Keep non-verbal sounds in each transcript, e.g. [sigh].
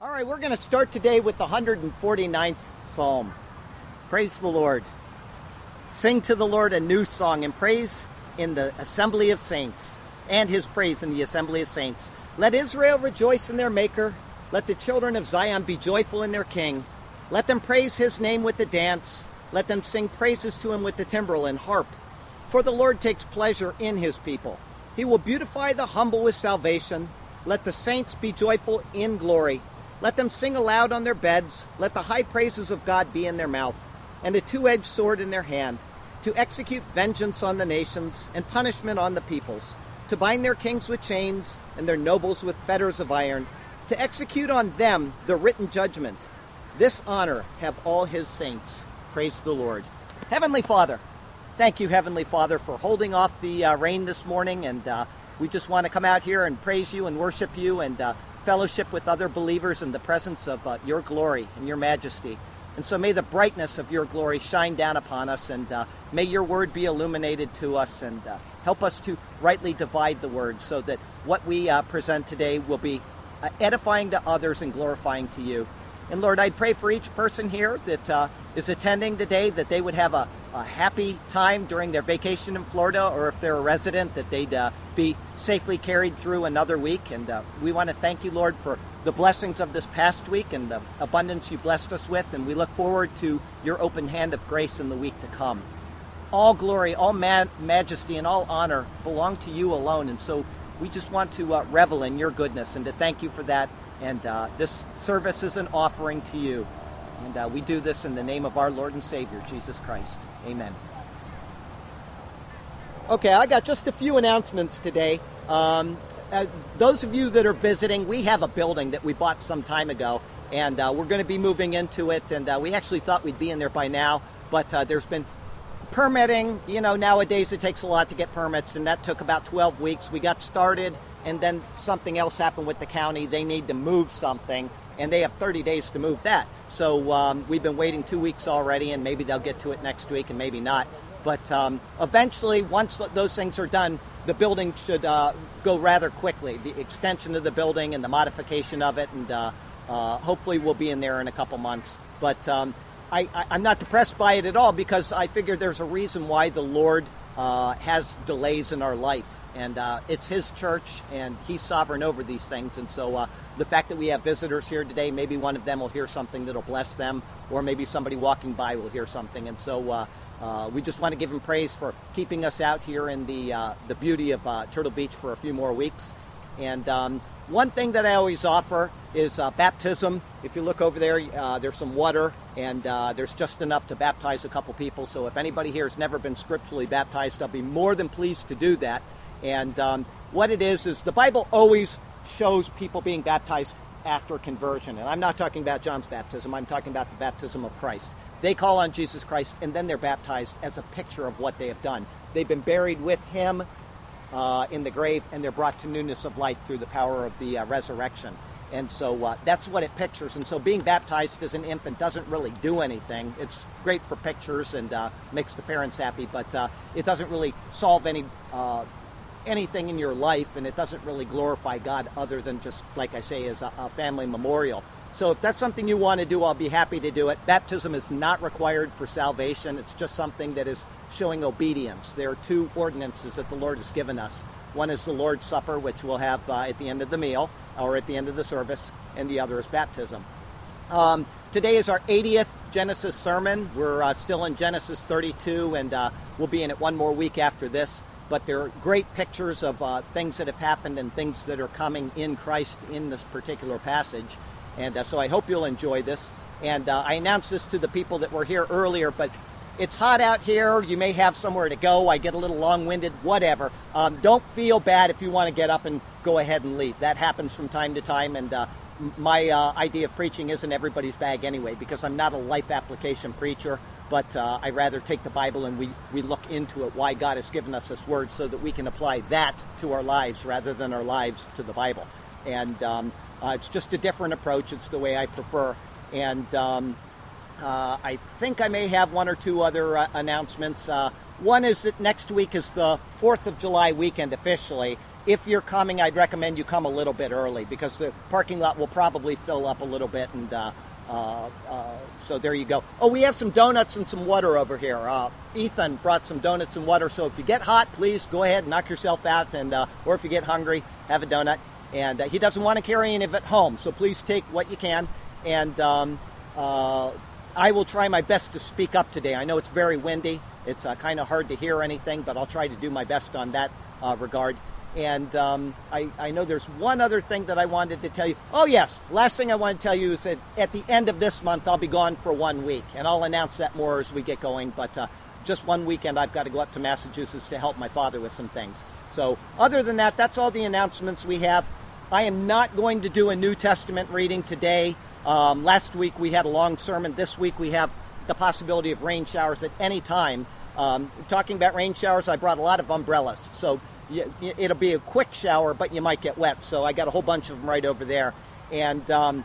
All right, we're going to start today with the 149th Psalm. Praise the Lord. Sing to the Lord a new song and praise in the assembly of saints, and his praise in the assembly of saints. Let Israel rejoice in their Maker. Let the children of Zion be joyful in their King. Let them praise his name with the dance. Let them sing praises to him with the timbrel and harp. For the Lord takes pleasure in his people. He will beautify the humble with salvation. Let the saints be joyful in glory. Let them sing aloud on their beds. Let the high praises of God be in their mouth, and a two edged sword in their hand, to execute vengeance on the nations and punishment on the peoples, to bind their kings with chains and their nobles with fetters of iron, to execute on them the written judgment. This honor have all his saints. Praise the Lord. Heavenly Father, thank you, Heavenly Father, for holding off the uh, rain this morning. And uh, we just want to come out here and praise you and worship you and uh, fellowship with other believers in the presence of uh, your glory and your majesty. And so may the brightness of your glory shine down upon us, and uh, may your word be illuminated to us, and uh, help us to rightly divide the word so that what we present today will be edifying to others and glorifying to you. And Lord, I pray for each person here that uh, is attending today that they would have a, a, happy time during their vacation in Florida, or if they're a resident, that they'd uh, be safely carried through another week. And uh, we want to thank you, Lord, for the blessings of this past week and the abundance you blessed us with. And we look forward to your open hand of grace in the week to come. All glory, all ma- majesty, and all honor belong to you alone. And so we just want to uh, revel in your goodness and to thank you for that and uh, this service is an offering to you. And uh, we do this in the name of our Lord and Savior, Jesus Christ. Amen. Okay, I got just a few announcements today. Um, uh, those of you that are visiting, we have a building that we bought some time ago, and uh, we're going to be moving into it. And uh, we actually thought we'd be in there by now, but uh, there's been permitting. You know, nowadays it takes a lot to get permits, and that took about 12 weeks. We got started and then something else happened with the county. They need to move something, and they have 30 days to move that. So um, we've been waiting two weeks already, and maybe they'll get to it next week, and maybe not. But um, eventually, once those things are done, the building should uh, go rather quickly. The extension of the building and the modification of it, and uh, uh, hopefully we'll be in there in a couple months. But um, I, am not depressed by it at all because I figure there's a reason why the Lord uh, has delays in our life and uh, it's his church, and he's sovereign over these things. And so, uh, the fact that we have visitors here today, maybe one of them will hear something that'll bless them, or maybe somebody walking by will hear something. And so, uh, uh we just want to give him praise for keeping us out here in the uh, the beauty of uh, Turtle Beach for a few more weeks. And um, one thing that I always offer is baptism. If you look over there, there's some water, and there's just enough to baptize a couple people. So, if anybody here has never been scripturally baptized, I'll be more than pleased to do that. And um, what it is is the Bible always shows people being baptized after conversion. And I'm not talking about John's baptism, I'm talking about the baptism of Christ. They call on Jesus Christ and then they're baptized as a picture of what they have done. They've been buried with him uh, in the grave and they're brought to newness of life through the power of the uh, resurrection. And so uh, that's what it pictures. And so being baptized as an infant doesn't really do anything. It's great for pictures and uh, makes the parents happy, but uh, it doesn't really solve any uh, anything in your life, and it doesn't really glorify God other than just, like I say, as a, a family memorial. So if that's something you want to do, I'll be happy to do it. Baptism is not required for salvation. It's just something that is showing obedience. There are two ordinances that the Lord has given us. One is the Lord's Supper, which we'll have uh, at the end of the meal or at the end of the service, and the other is baptism. Um, today is our 80th Genesis sermon. We're uh, still in Genesis 32, and uh, we'll be in it one more week after this but there are great pictures of uh, things that have happened and things that are coming in Christ in this particular passage. And uh, so I hope you'll enjoy this. And uh, I announced this to the people that were here earlier, but it's hot out here. You may have somewhere to go. I get a little long winded, whatever. Um, don't feel bad if you want to get up and go ahead and leave. That happens from time to time. And uh, my uh, idea of preaching isn't everybody's bag anyway, because I'm not a life application preacher but uh, I rather take the Bible and we, we look into it, why God has given us this word, so that we can apply that to our lives rather than our lives to the Bible. And um, uh, it's just a different approach. It's the way I prefer. And um, uh, I think I may have one or two other uh, announcements. Uh, one is that next week is the 4th of July weekend officially. if you're coming, I'd recommend you come a little bit early because the parking lot will probably fill up a little bit. And uh, uh, so there you go. Oh, we have some donuts and some water over here. Ethan brought some donuts and water. So if you get hot, please go ahead and knock yourself out. And or if you get hungry, have a donut. And uh, he doesn't want to carry any of it home, so please take what you can. And um, I will try my best to speak up today. I know it's very windy. It's kind of hard to hear anything, but I'll try to do my best on that regard. And um, I, I, know there's one other thing that I wanted to tell you. Oh, yes. Last thing I want to tell you is that at the end of this month, I'll be gone for one week. And I'll announce that more as we get going. But uh, just one weekend, I've got to go up to Massachusetts to help my father with some things. So, other than that, that's all the announcements we have. I am not going to do a New Testament reading today. Um, last week we had a long sermon. This week we have the possibility of rain showers at any time. Um, talking about rain showers, I brought a lot of umbrellas. So it'll be a quick shower, but you might get wet. So I got a whole bunch of them right over there. And um,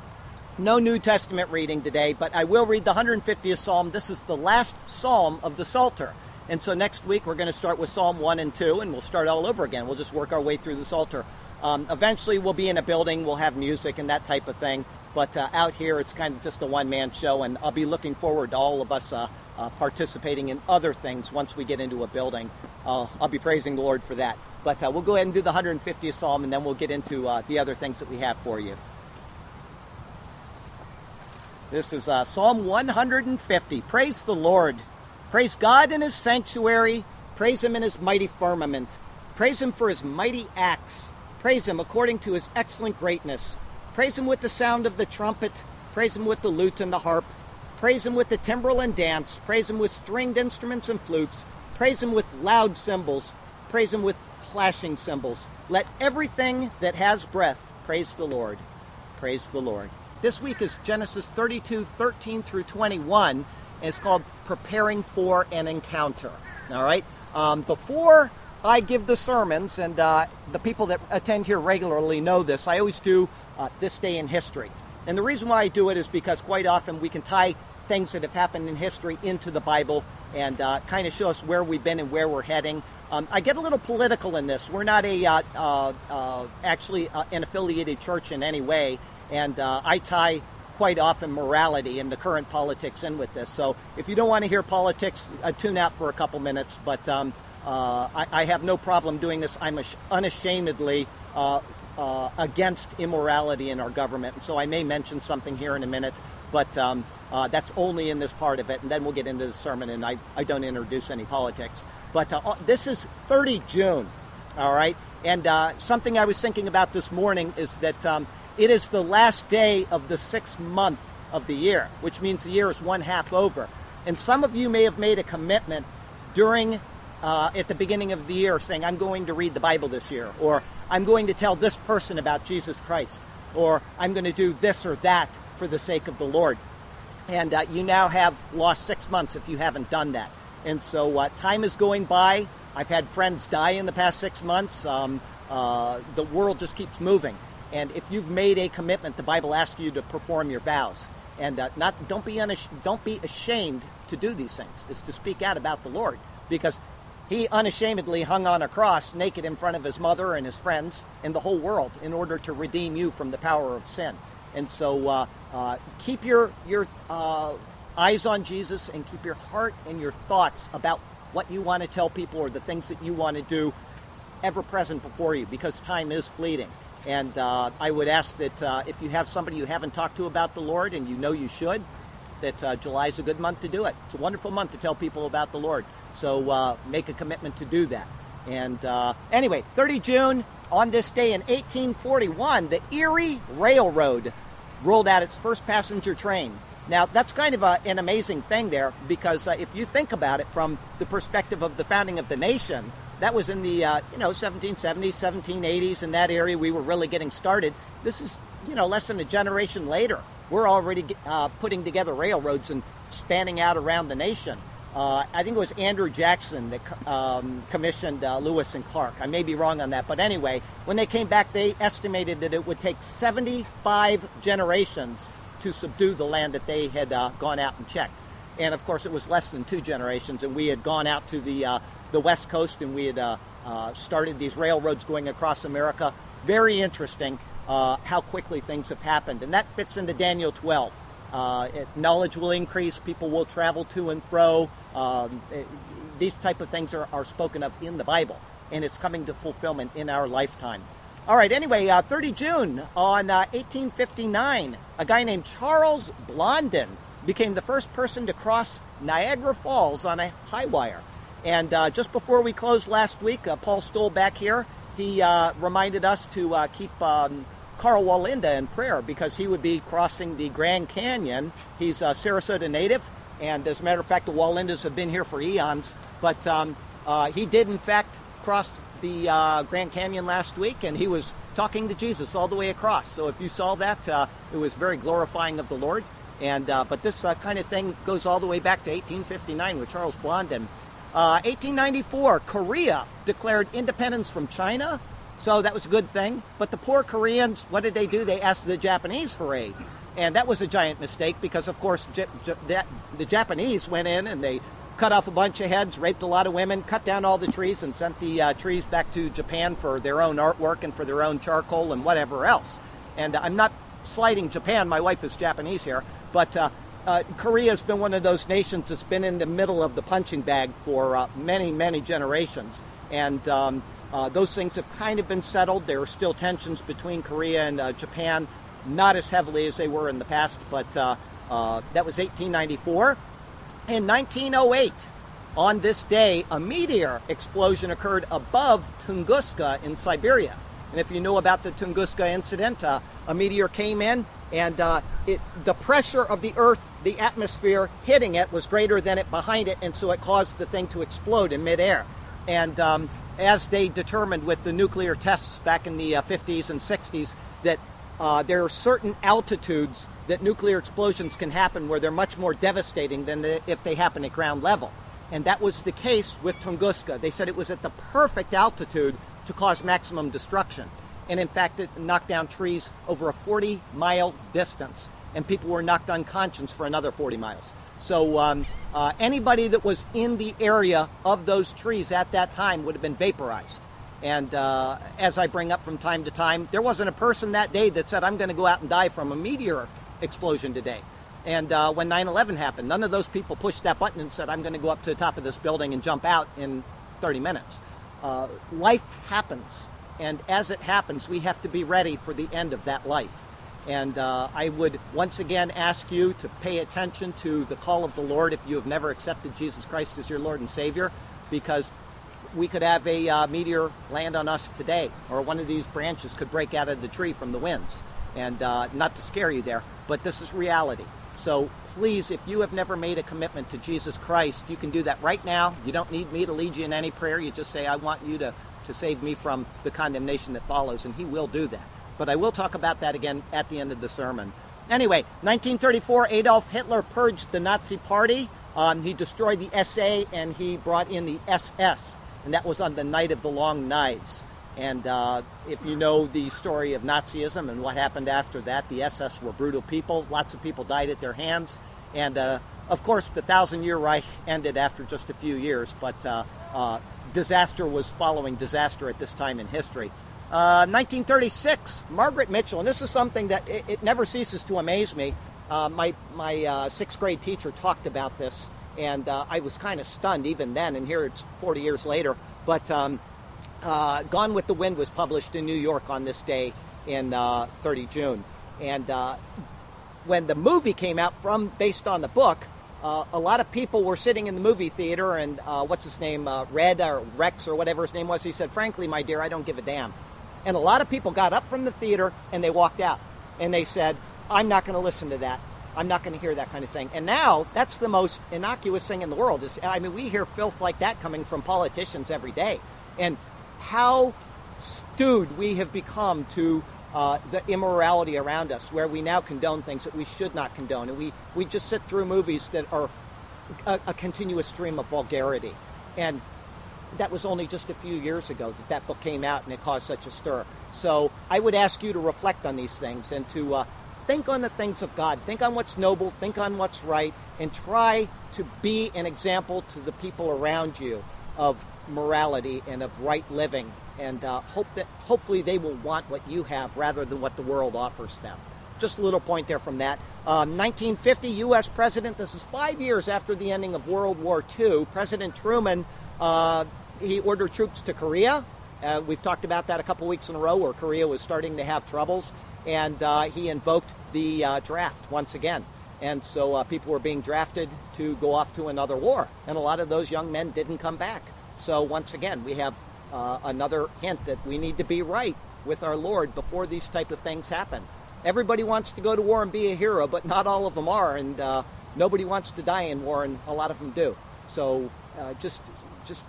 no New Testament reading today, but I will read the 150th Psalm. This is the last Psalm of the Psalter. And so next week we're going to start with Psalm 1 and 2, and we'll start all over again. We'll just work our way through the Psalter. Um, eventually we'll be in a building, we'll have music and that type of thing. But uh, out here it's kind of just a one man show, and I'll be looking forward to all of us uh, uh, participating in other things once we get into a building. I'll be praising the Lord for that. But uh, we'll go ahead and do the 150th Psalm, and then we'll get into uh, the other things that we have for you. This is uh, Psalm 150. Praise the Lord. Praise God in his sanctuary. Praise him in his mighty firmament. Praise him for his mighty acts. Praise him according to his excellent greatness. Praise him with the sound of the trumpet. Praise him with the lute and the harp. Praise him with the timbrel and dance. Praise him with stringed instruments and flutes. Praise him with loud cymbals. Praise him with clashing cymbals. Let everything that has breath praise the Lord. Praise the Lord. This week is Genesis 32, 13 through 21, and it's called Preparing for an Encounter. All right? Um, before I give the sermons, and uh, the people that attend here regularly know this, I always do uh, this day in history. And the reason why I do it is because quite often we can tie things that have happened in history into the Bible and uh, kind of show us where we've been and where we're heading. Um, I get a little political in this. We're not a uh, uh, uh actually an affiliated church in any way, and I tie quite often morality and the current politics in with this. So if you don't want to hear politics, tune out for a couple minutes. But um, I, I, have no problem doing this. I'm unashamedly against immorality in our government, so I may mention something here in a minute. But um, uh, that's only in this part of it, and then we'll get into the sermon, and I, I don't introduce any politics. But uh, this is 30 June, all right? And uh, something I was thinking about this morning is that um, it is the last day of the sixth month of the year, which means the year is one half over. And some of you may have made a commitment during, uh, at the beginning of the year, saying, I'm going to read the Bible this year, or I'm going to tell this person about Jesus Christ, or I'm going to do this or that for the sake of the Lord. And uh, you now have lost six months if you haven't done that. And so uh, time is going by. I've had friends die in the past six months. Um, uh, the world just keeps moving. And if you've made a commitment, the Bible asks you to perform your vows. And uh, not don't be unash- don't be ashamed to do these things. Is to speak out about the Lord because he unashamedly hung on a cross naked in front of his mother and his friends and the whole world in order to redeem you from the power of sin. And so uh, uh, keep your your uh, eyes on Jesus and keep your heart and your thoughts about what you want to tell people or the things that you want to do ever present before you because time is fleeting. And uh, I would ask that uh, if you have somebody you haven't talked to about the Lord and you know you should, that uh, July is a good month to do it. It's a wonderful month to tell people about the Lord. So uh, make a commitment to do that. And uh, anyway, 30 June, on this day in 1841, the Erie Railroad rolled out its first passenger train. Now, that's kind of a, an amazing thing there because uh, if you think about it from the perspective of the founding of the nation, that was in the uh, you know 1770s, 1780s in that area. We were really getting started. This is you know less than a generation later. We're already uh, putting together railroads and spanning out around the nation. Uh, I think it was Andrew Jackson that um, commissioned uh, Lewis and Clark. I may be wrong on that, but anyway, when they came back, they estimated that it would take 75 generations to subdue the land that they had uh, gone out and checked. And of course, it was less than two generations, and we had gone out to the uh, the west coast and we had uh, uh, started these railroads going across America. Very interesting uh, how quickly things have happened. And that fits into Daniel 12. Uh, it, knowledge will increase, people will travel to and fro. Um, it, these type of things are, are spoken of in the Bible, and it's coming to fulfillment in our lifetime. All right, anyway, uh, 30 June on uh, 1859, a guy named Charles Blondin became the first person to cross Niagara Falls on a high wire. And uh, just before we closed last week, uh, Paul Stoll back here, he uh, reminded us to uh, keep um, Karl Wallenda in prayer because he would be crossing the Grand Canyon. He's a Sarasota native, and as a matter of fact, the Wallendas have been here for eons. But um, uh, he did, in fact, cross the uh, Grand Canyon last week, and he was talking to Jesus all the way across. So if you saw that, it was very glorifying of the Lord. And but this kind of thing goes all the way back to 1859 with Charles Blondin. Uh, 1894, Korea declared independence from China, so that was a good thing. But the poor Koreans, what did they do? They asked the Japanese for aid, and that was a giant mistake because, of course, J- J- the Japanese went in and they cut off a bunch of heads, raped a lot of women, cut down all the trees, and sent the uh, trees back to Japan for their own artwork and for their own charcoal and whatever else. And I'm not slighting Japan. My wife is Japanese here, but uh, uh, Korea has been one of those nations that's been in the middle of the punching bag for uh, many, many generations. And um, uh, those things have kind of been settled. There are still tensions between Korea and uh, Japan, not as heavily as they were in the past, but uh, that was 1894. In 1908, on this day, a meteor explosion occurred above Tunguska in Siberia. And if you know about the Tunguska incident, uh, a meteor came in, and uh, it, the pressure of the Earth, the atmosphere hitting it, was greater than it behind it, and so it caused the thing to explode in midair. And um, as they determined with the nuclear tests back in the uh, 50s and 60s, that uh, there are certain altitudes that nuclear explosions can happen where they're much more devastating than the, if they happen at ground level. And that was the case with Tunguska. They said it was at the perfect altitude to cause maximum destruction. And in fact, it knocked down trees over a 40 mile distance, and people were knocked unconscious for another 40 miles. So um, uh, anybody that was in the area of those trees at that time would have been vaporized. And uh, as I bring up from time to time, there wasn't a person that day that said, I'm going to go out and die from a meteor explosion today. And uh, when 9 11 happened, none of those people pushed that button and said, I'm going to go up to the top of this building and jump out in 30 minutes uh, life happens. And as it happens, we have to be ready for the end of that life. And uh, I would once again ask you to pay attention to the call of the Lord if you have never accepted Jesus Christ as your Lord and Savior, because we could have a uh, meteor land on us today, or one of these branches could break out of the tree from the winds. And uh, not to scare you there, but this is reality. So please, if you have never made a commitment to Jesus Christ, you can do that right now. You don't need me to lead you in any prayer. You just say, I want you to, to save me from the condemnation that follows, and He will do that. But I will talk about that again at the end of the sermon. Anyway, 1934, Adolf Hitler purged the Nazi Party. Um, he destroyed the SA and he brought in the SS, and that was on the night of the Long Knives. And uh, if you know the story of Nazism and what happened after that, the SS were brutal people. Lots of people died at their hands. And uh, of course, the Thousand Year Reich ended after just a few years, but uh, uh disaster was following disaster at this time in history. 1936, uh, Margaret Mitchell, and this is something that it, it never ceases to amaze me. Uh, my my sixth grade teacher talked about this, and I was kind of stunned even then. And here it's 40 years later. But um, uh, Gone with the Wind was published in New York on this day in uh, 30 June. And uh, when the movie came out from based on the book, uh, a lot of people were sitting in the movie theater, and uh, what's his name, uh, Red or Rex or whatever his name was, he said, "Frankly, my dear, I don't give a damn." And a lot of people got up from the theater and they walked out, and they said, "I'm not going to listen to that. I'm not going to hear that kind of thing." And now that's the most innocuous thing in the world. Is I mean, we hear filth like that coming from politicians every day, and how stewed we have become to uh, the immorality around us, where we now condone things that we should not condone. And we, we just sit through movies that are a, a continuous stream of vulgarity. And that was only just a few years ago that that book came out and it caused such a stir. So I would ask you to reflect on these things and to uh, think on the things of God. Think on what's noble, think on what's right, and try to be an example to the people around you of morality and of right living, and uh, hope that hopefully they will want what you have rather than what the world offers them. Just a little point there from that. Um, 1950, U.S. President. This is five years after the ending of World War II. President Truman uh, he ordered troops to Korea. Uh, we've talked about that a couple weeks in a row, where Korea was starting to have troubles, and uh, he invoked the uh, draft once again. And so uh, people were being drafted to go off to another war, and a lot of those young men didn't come back. So once again, we have uh, another hint that we need to be right with our Lord before these type of things happen. Everybody wants to go to war and be a hero, but not all of them are, and uh, nobody wants to die in war, and a lot of them do. So just just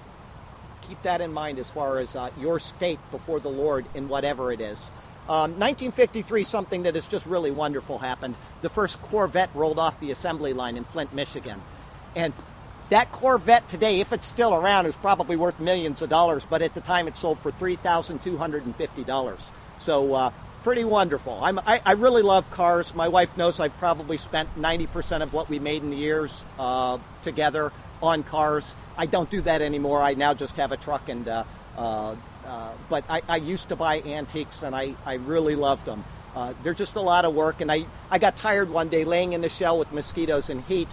keep that in mind as far as uh, your state before the Lord in whatever it is. Um, 1953, something that is just really wonderful happened. The first Corvette rolled off the assembly line in Flint, Michigan. And that Corvette today, if it's still around, is probably worth millions of dollars, but at the time it sold for $3,250. So, uh, pretty wonderful. I'm, I, I, really love cars. My wife knows I've probably spent 90% of what we made in the years uh, together on cars. I don't do that anymore. I now just have a truck and. Uh, uh, uh, but I, I, used to buy antiques and I, I really loved them. Uh, they're just a lot of work, and I, I got tired one day laying in the shell with mosquitoes and heat,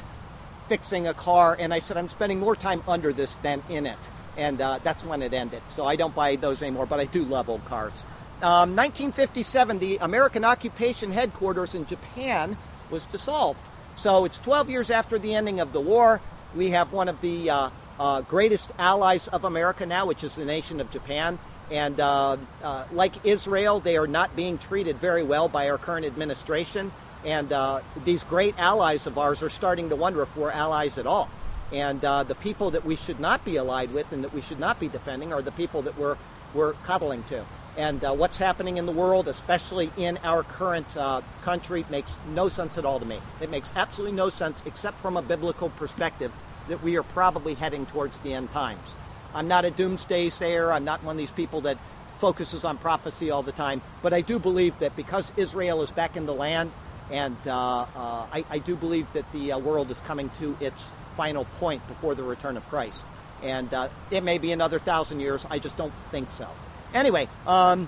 fixing a car, and I said, I'm spending more time under this than in it. And uh, that's when it ended. So I don't buy those anymore, but I do love old cars. Um, 1957, the American occupation headquarters in Japan was dissolved. So it's 12 years after the ending of the war. We have one of the uh, uh, greatest allies of America now, which is the nation of Japan. And uh, uh, like Israel, they are not being treated very well by our current administration. And uh, these great allies of ours are starting to wonder if we're allies at all. And uh, the people that we should not be allied with and that we should not be defending are the people that we're, we're cuddling to. And uh, what's happening in the world, especially in our current country, makes no sense at all to me. It makes absolutely no sense except from a biblical perspective that we are probably heading towards the end times. I'm not a doomsday sayer. I'm not one of these people that focuses on prophecy all the time. But I do believe that because Israel is back in the land, and uh, uh, I, I, do believe that the uh, world is coming to its final point before the return of Christ. And uh, it may be another thousand years. I just don't think so. Anyway, um,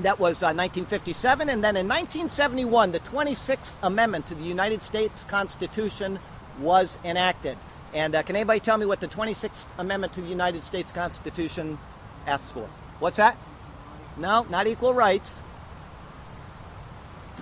that was 1957. Uh, and then in 1971, the 26th Amendment to the United States Constitution was enacted. And uh, can anybody tell me what the 26th Amendment to the United States Constitution asks for? What's that? No, not equal rights.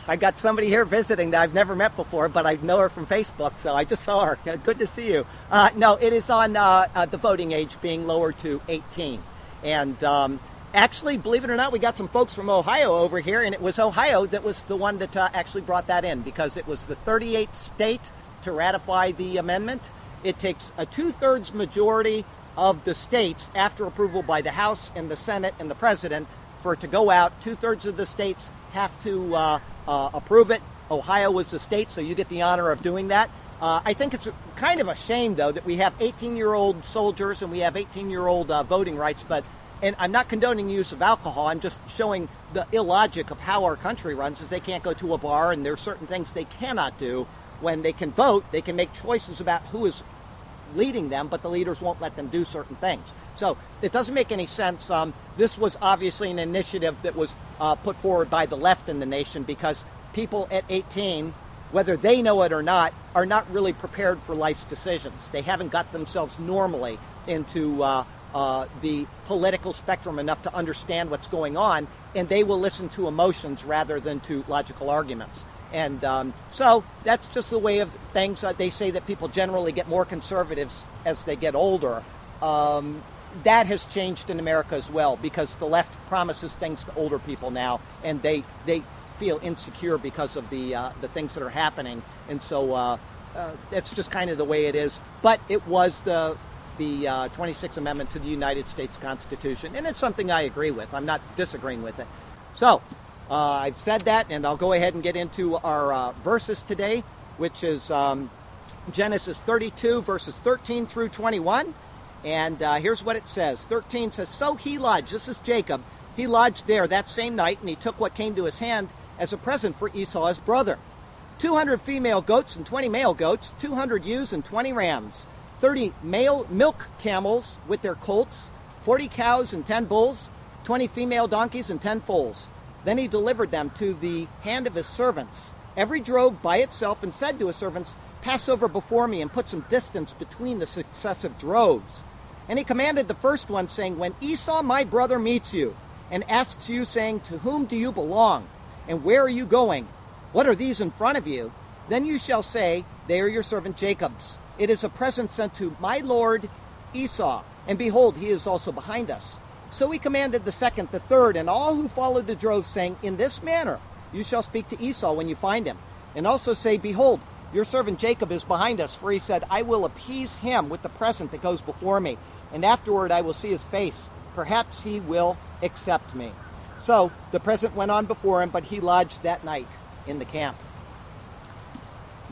I got somebody here visiting that I've never met before, but I know her from Facebook, so I just saw her. [laughs] Good to see you. Uh, no, it is on uh, uh, the voting age being lowered to 18. And um, actually, believe it or not, we got some folks from Ohio over here, and it was Ohio that was the one that uh, actually brought that in because it was the 38th state to ratify the amendment it takes a two thirds majority of the states after approval by the House and the Senate and the President for it to go out. Two thirds of the states have to uh, uh, approve it. Ohio was the state, so you get the honor of doing that. Uh, I think it's kind of a shame, though, that we have 18 year old soldiers and we have 18 year old uh, voting rights, but and I'm not condoning the use of alcohol. I'm just showing the illogic of how our country runs. Is they can't go to a bar, and there's certain things they cannot do when they can vote, they can make choices about who is leading them, but the leaders won't let them do certain things. So it doesn't make any sense. Um, this was obviously an initiative that was uh, put forward by the left in the nation because people at 18, whether they know it or not, are not really prepared for life's decisions. They haven't got themselves normally into uh, uh, the political spectrum enough to understand what's going on, and they will listen to emotions rather than to logical arguments. And um, so that's just the way of things. Uh, they say that people generally get more conservatives as they get older. Um, that has changed in America as well because the left promises things to older people now, and they they feel insecure because of the uh, the things that are happening. And so uh, uh, it's just kind of the way it is. But it was the the 26th uh, Amendment to the United States Constitution, and it's something I agree with. I'm not disagreeing with it. So uh, I've said that, and I'll go ahead and get into our uh, verses today, which is um, Genesis 32, verses 13 through 21. And uh, here's what it says 13 says, So he lodged, this is Jacob, he lodged there that same night, and he took what came to his hand as a present for Esau his brother 200 female goats and 20 male goats, 200 ewes and 20 rams, 30 male milk camels with their colts, 40 cows and 10 bulls, 20 female donkeys and 10 foals. Then he delivered them to the hand of his servants, every drove by itself, and said to his servants, Pass over before me and put some distance between the successive droves. And he commanded the first one, saying, When Esau my brother meets you, and asks you, saying, To whom do you belong? And where are you going? What are these in front of you? Then you shall say, They are your servant Jacob's. It is a present sent to my lord Esau. And behold, he is also behind us. So he commanded the second, the third, and all who followed the drove, saying, In this manner you shall speak to Esau when you find him. And also say, Behold, your servant Jacob is behind us, for he said, I will appease him with the present that goes before me, and afterward I will see his face. Perhaps he will accept me. So the present went on before him, but he lodged that night in the camp.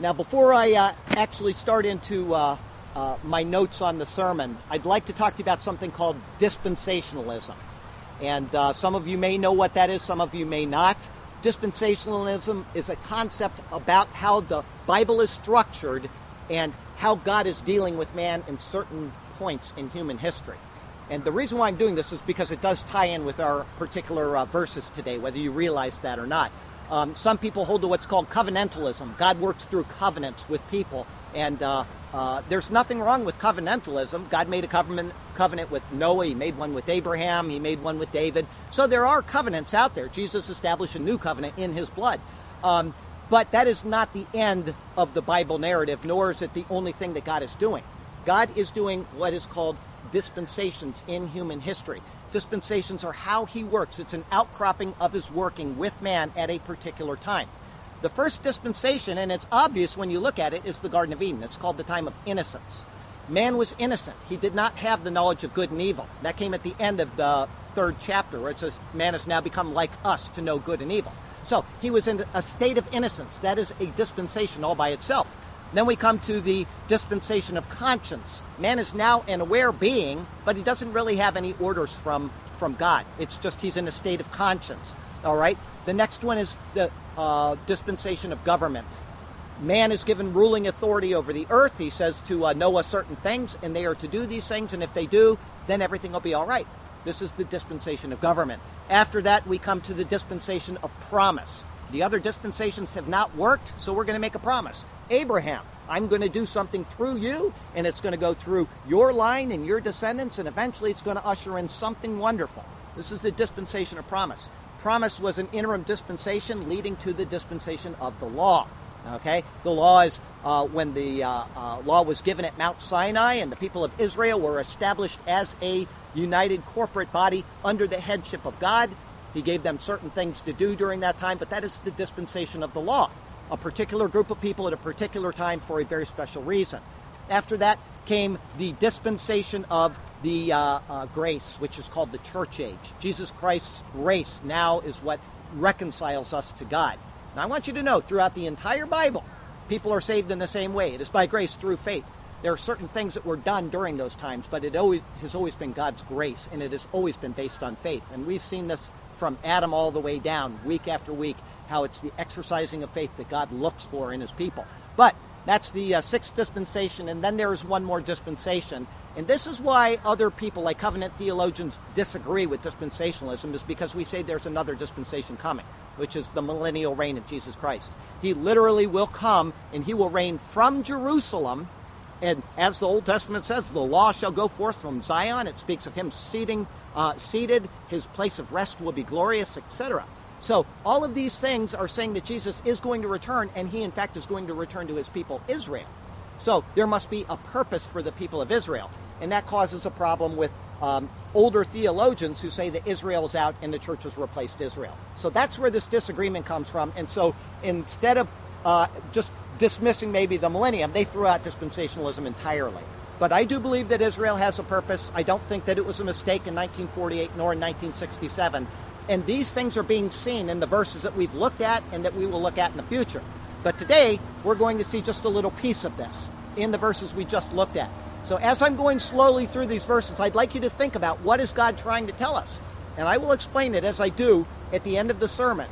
Now, before I uh, actually start into uh, uh, my notes on the sermon, I'd like to talk to you about something called dispensationalism. And uh, some of you may know what that is, some of you may not. Dispensationalism is a concept about how the Bible is structured and how God is dealing with man in certain points in human history. And the reason why I'm doing this is because it does tie in with our particular uh, verses today, whether you realize that or not. Um, some people hold to what's called covenantalism. God works through covenants with people, and uh, uh, there's nothing wrong with covenantalism. God made a covenant, covenant with Noah, He made one with Abraham, He made one with David. So there are covenants out there. Jesus established a new covenant in His blood. Um, but that is not the end of the Bible narrative, nor is it the only thing that God is doing. God is doing what is called dispensations in human history. Dispensations are how He works, it's an outcropping of His working with man at a particular time. The first dispensation, and it's obvious when you look at it, is the Garden of Eden. It's called the time of innocence. Man was innocent. He did not have the knowledge of good and evil. That came at the end of the third chapter, where it says, Man has now become like us to know good and evil. So he was in a state of innocence. That is a dispensation all by itself. Then we come to the dispensation of conscience. Man is now an aware being, but he doesn't really have any orders from, from God. It's just he's in a state of conscience. All right? The next one is the uh, dispensation of government. Man is given ruling authority over the earth. He says to uh, Noah certain things, and they are to do these things, and if they do, then everything will be all right. This is the dispensation of government. After that, we come to the dispensation of promise. The other dispensations have not worked, so we're going to make a promise. Abraham, I'm going to do something through you, and it's going to go through your line and your descendants, and eventually it's going to usher in something wonderful. This is the dispensation of promise promise was an interim dispensation leading to the dispensation of the law. Okay, the law is uh, when the uh, uh, law was given at Mount Sinai, and the people of Israel were established as a united corporate body under the headship of God. He gave them certain things to do during that time, but that is the dispensation of the law. A particular group of people at a particular time for a very special reason. After that came the dispensation of the uh, uh, grace, which is called the church age. Jesus Christ's grace now is what reconciles us to God. Now, I want you to know throughout the entire Bible, people are saved in the same way. It is by grace through faith. There are certain things that were done during those times, but it always has always been God's grace, and it has always been based on faith. And we've seen this from Adam all the way down, week after week, how it's the exercising of faith that God looks for in His people. But that's the uh, sixth dispensation, and then there is one more dispensation, and this is why other people, like covenant theologians, disagree with dispensationalism, is because we say there's another dispensation coming, which is the millennial reign of Jesus Christ. He literally will come and he will reign from Jerusalem. And as the Old Testament says, the law shall go forth from Zion. It speaks of him seating, uh, seated. His place of rest will be glorious, etc. So all of these things are saying that Jesus is going to return, and he, in fact, is going to return to his people, Israel. So there must be a purpose for the people of Israel. And that causes a problem with um, older theologians who say that Israel is out and the church has replaced Israel. So that's where this disagreement comes from. And so instead of uh, just dismissing maybe the millennium, they threw out dispensationalism entirely. But I do believe that Israel has a purpose. I don't think that it was a mistake in 1948 nor in 1967. And these things are being seen in the verses that we've looked at and that we will look at in the future. But today, we're going to see just a little piece of this in the verses we just looked at. So as I'm going slowly through these verses, I'd like you to think about what is God trying to tell us. And I will explain it as I do at the end of the sermon.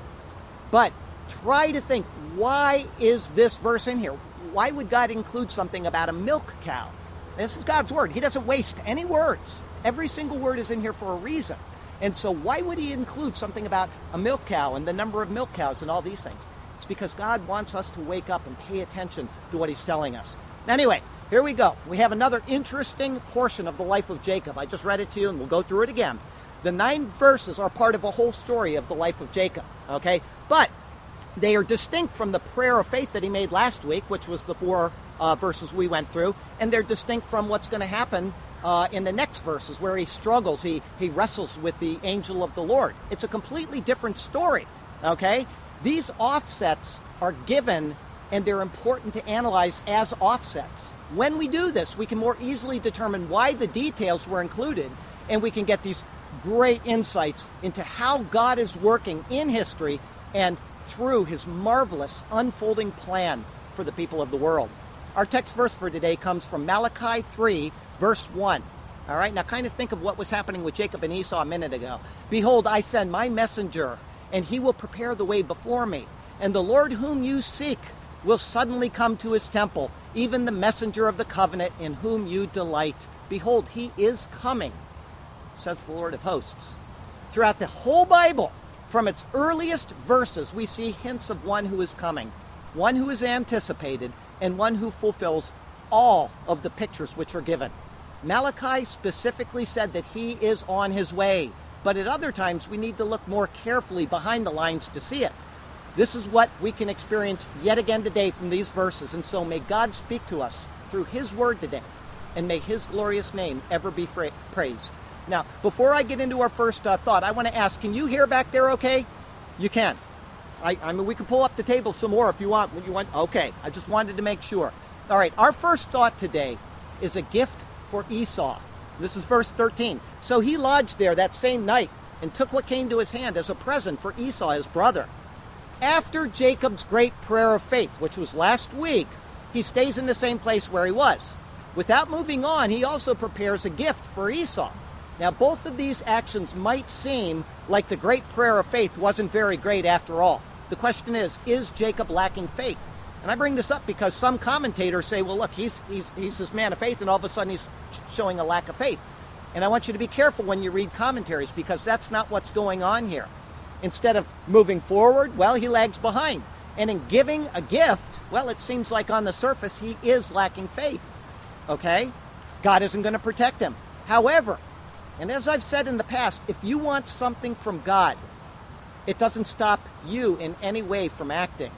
But try to think, why is this verse in here? Why would God include something about a milk cow? This is God's word. He doesn't waste any words. Every single word is in here for a reason. And so, why would he include something about a milk cow and the number of milk cows and all these things? It's because God wants us to wake up and pay attention to what he's telling us. Anyway, here we go. We have another interesting portion of the life of Jacob. I just read it to you and we'll go through it again. The nine verses are part of a whole story of the life of Jacob, okay? But they are distinct from the prayer of faith that he made last week, which was the four uh, verses we went through, and they're distinct from what's going to happen uh, in the next verses where he struggles, he, he wrestles with the angel of the Lord. It's a completely different story, okay? These offsets are given and they're important to analyze as offsets. When we do this, we can more easily determine why the details were included, and we can get these great insights into how God is working in history and through his marvelous unfolding plan for the people of the world. Our text verse for today comes from Malachi 3, verse 1. All right, now kind of think of what was happening with Jacob and Esau a minute ago. Behold, I send my messenger, and he will prepare the way before me. And the Lord whom you seek will suddenly come to his temple, even the messenger of the covenant in whom you delight. Behold, he is coming, says the Lord of hosts. Throughout the whole Bible, from its earliest verses, we see hints of one who is coming, one who is anticipated, and one who fulfills all of the pictures which are given. Malachi specifically said that he is on his way, but at other times we need to look more carefully behind the lines to see it. This is what we can experience yet again today from these verses. And so may God speak to us through His word today, and may His glorious name ever be fra- praised. Now, before I get into our first uh, thought, I want to ask can you hear back there okay? You can. I, I mean, we can pull up the table some more if you want. You want. Okay, I just wanted to make sure. All right, our first thought today is a gift for Esau. This is verse 13. So he lodged there that same night and took what came to his hand as a present for Esau, his brother. After Jacob's great prayer of faith, which was last week, he stays in the same place where he was. Without moving on, he also prepares a gift for Esau. Now, both of these actions might seem like the great prayer of faith wasn't very great after all. The question is, is Jacob lacking faith? And I bring this up because some commentators say, well, look, he's, he's, he's this man of faith, and all of a sudden he's showing a lack of faith. And I want you to be careful when you read commentaries because that's not what's going on here. Instead of moving forward, well, he lags behind. And in giving a gift, well, it seems like on the surface he is lacking faith. Okay? God isn't going to protect him. However, and as I've said in the past, if you want something from God, it doesn't stop you in any way from acting.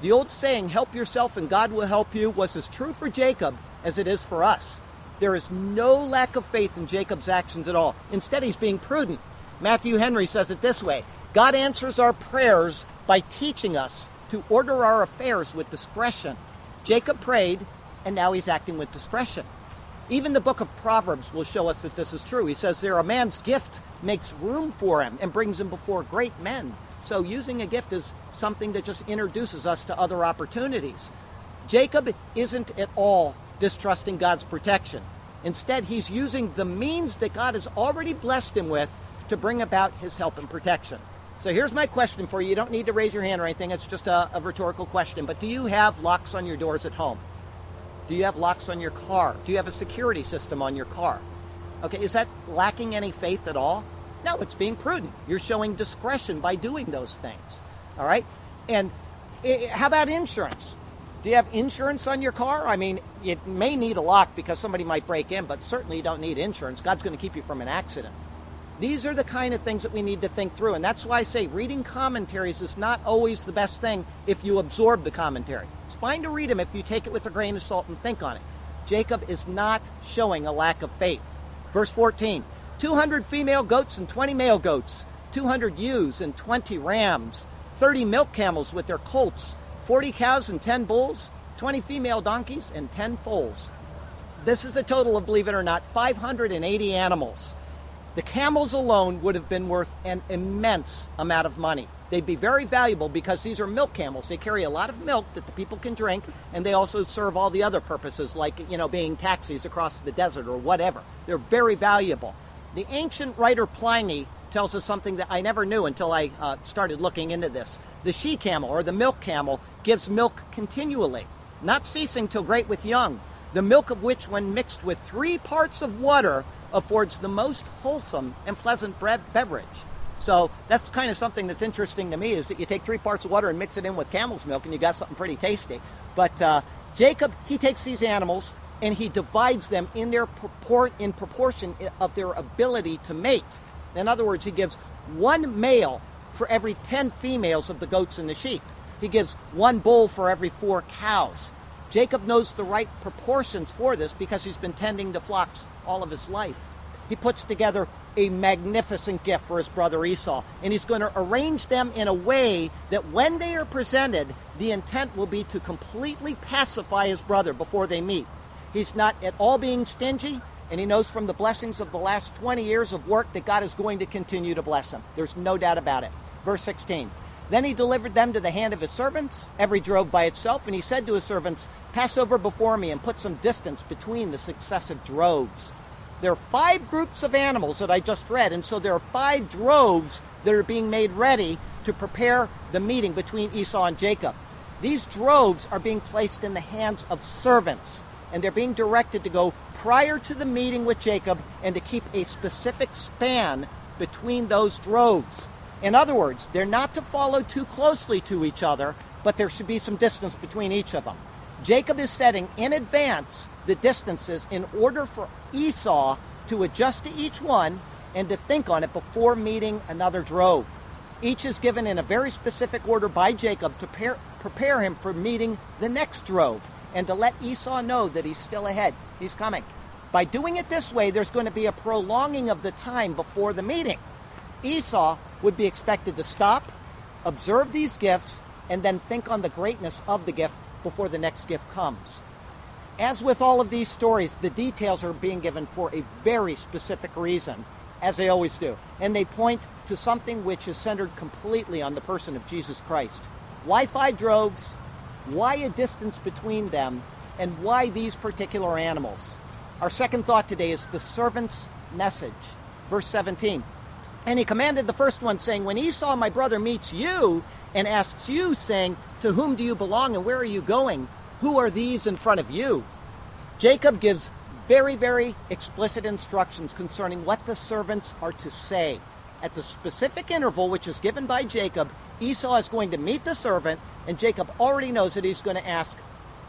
The old saying, help yourself and God will help you, was as true for Jacob as it is for us. There is no lack of faith in Jacob's actions at all. Instead, he's being prudent. Matthew Henry says it this way God answers our prayers by teaching us to order our affairs with discretion. Jacob prayed, and now he's acting with discretion. Even the book of Proverbs will show us that this is true. He says there a man's gift makes room for him and brings him before great men. So using a gift is something that just introduces us to other opportunities. Jacob isn't at all distrusting God's protection. Instead, he's using the means that God has already blessed him with to bring about his help and protection. So here's my question for you. You don't need to raise your hand or anything, it's just a, a, rhetorical question. But do you have locks on your doors at home? Do you have locks on your car? Do you have a security system on your car? Okay, is that lacking any faith at all? No, it's being prudent. You're showing discretion by doing those things. All right? And it, how about insurance? Do you have insurance on your car? I mean, it may need a lock because somebody might break in, but certainly you don't need insurance. God's going to keep you from an accident. These are the kind of things that we need to think through. And that's why I say reading commentaries is not always the best thing if you absorb the commentary. It's fine to read them if you take it with a grain of salt and think on it. Jacob is not showing a lack of faith. Verse 14 200 female goats and 20 male goats, 200 ewes and 20 rams, 30 milk camels with their colts, 40 cows and 10 bulls, 20 female donkeys, and 10 foals. This is a total of, believe it or not, 580 animals. The camels alone would have been worth an immense amount of money. They'd be very valuable because these are milk camels. They carry a lot of milk that the people can drink, and they also serve all the other purposes, like you know, being taxis across the desert or whatever. They're very valuable. The ancient writer Pliny tells us something that I never knew until I uh, started looking into this. The she camel or the milk camel gives milk continually, not ceasing till great with young. The milk of which, when mixed with three parts of water, affords the most wholesome and pleasant bre- beverage. So that's kind of something that's interesting to me is that you take three parts of water and mix it in with camel's milk and you got something pretty tasty. But uh, Jacob, he takes these animals and he divides them in their purport, in proportion of their ability to mate. In other words, he gives one male for every 10 females of the goats and the sheep. He gives one bull for every four cows. Jacob knows the right proportions for this because he's been tending the flocks all of his life. He puts together a magnificent gift for his brother Esau, and he's going to arrange them in a way that when they are presented, the intent will be to completely pacify his brother before they meet. He's not at all being stingy, and he knows from the blessings of the last 20 years of work that God is going to continue to bless him. There's no doubt about it. Verse 16. Then he delivered them to the hand of his servants, every drove by itself, and he said to his servants, Pass over before me and put some distance between the successive droves. There are five groups of animals that I just read, and so there are five droves that are being made ready to prepare the meeting between Esau and Jacob. These droves are being placed in the hands of servants, and they're being directed to go prior to the meeting with Jacob and to keep a specific span between those droves. In other words, they're not to follow too closely to each other, but there should be some distance between each of them. Jacob is setting in advance the distances in order for Esau to adjust to each one and to think on it before meeting another drove. Each is given in a very specific order by Jacob to prepare, him for meeting the next drove and to let Esau know that he's still ahead. He's coming. By doing it this way, there's going to be a prolonging of the time before the meeting. Esau would be expected to stop, observe these gifts, and then think on the greatness of the gift before the next gift comes. As with all of these stories, the details are being given for a very specific reason, as they always do, and they point to something which is centered completely on the person of Jesus Christ. Why five droves? Why a distance between them? And why these particular animals? Our second thought today is the servant's message. Verse 17. And he commanded the first one, saying, When Esau, my brother, meets you and asks you, saying, To whom do you belong and where are you going? Who are these in front of you? Jacob gives very, very explicit instructions concerning what the servants are to say. At the specific interval which is given by Jacob, Esau is going to meet the servant, and Jacob already knows that he's going to ask,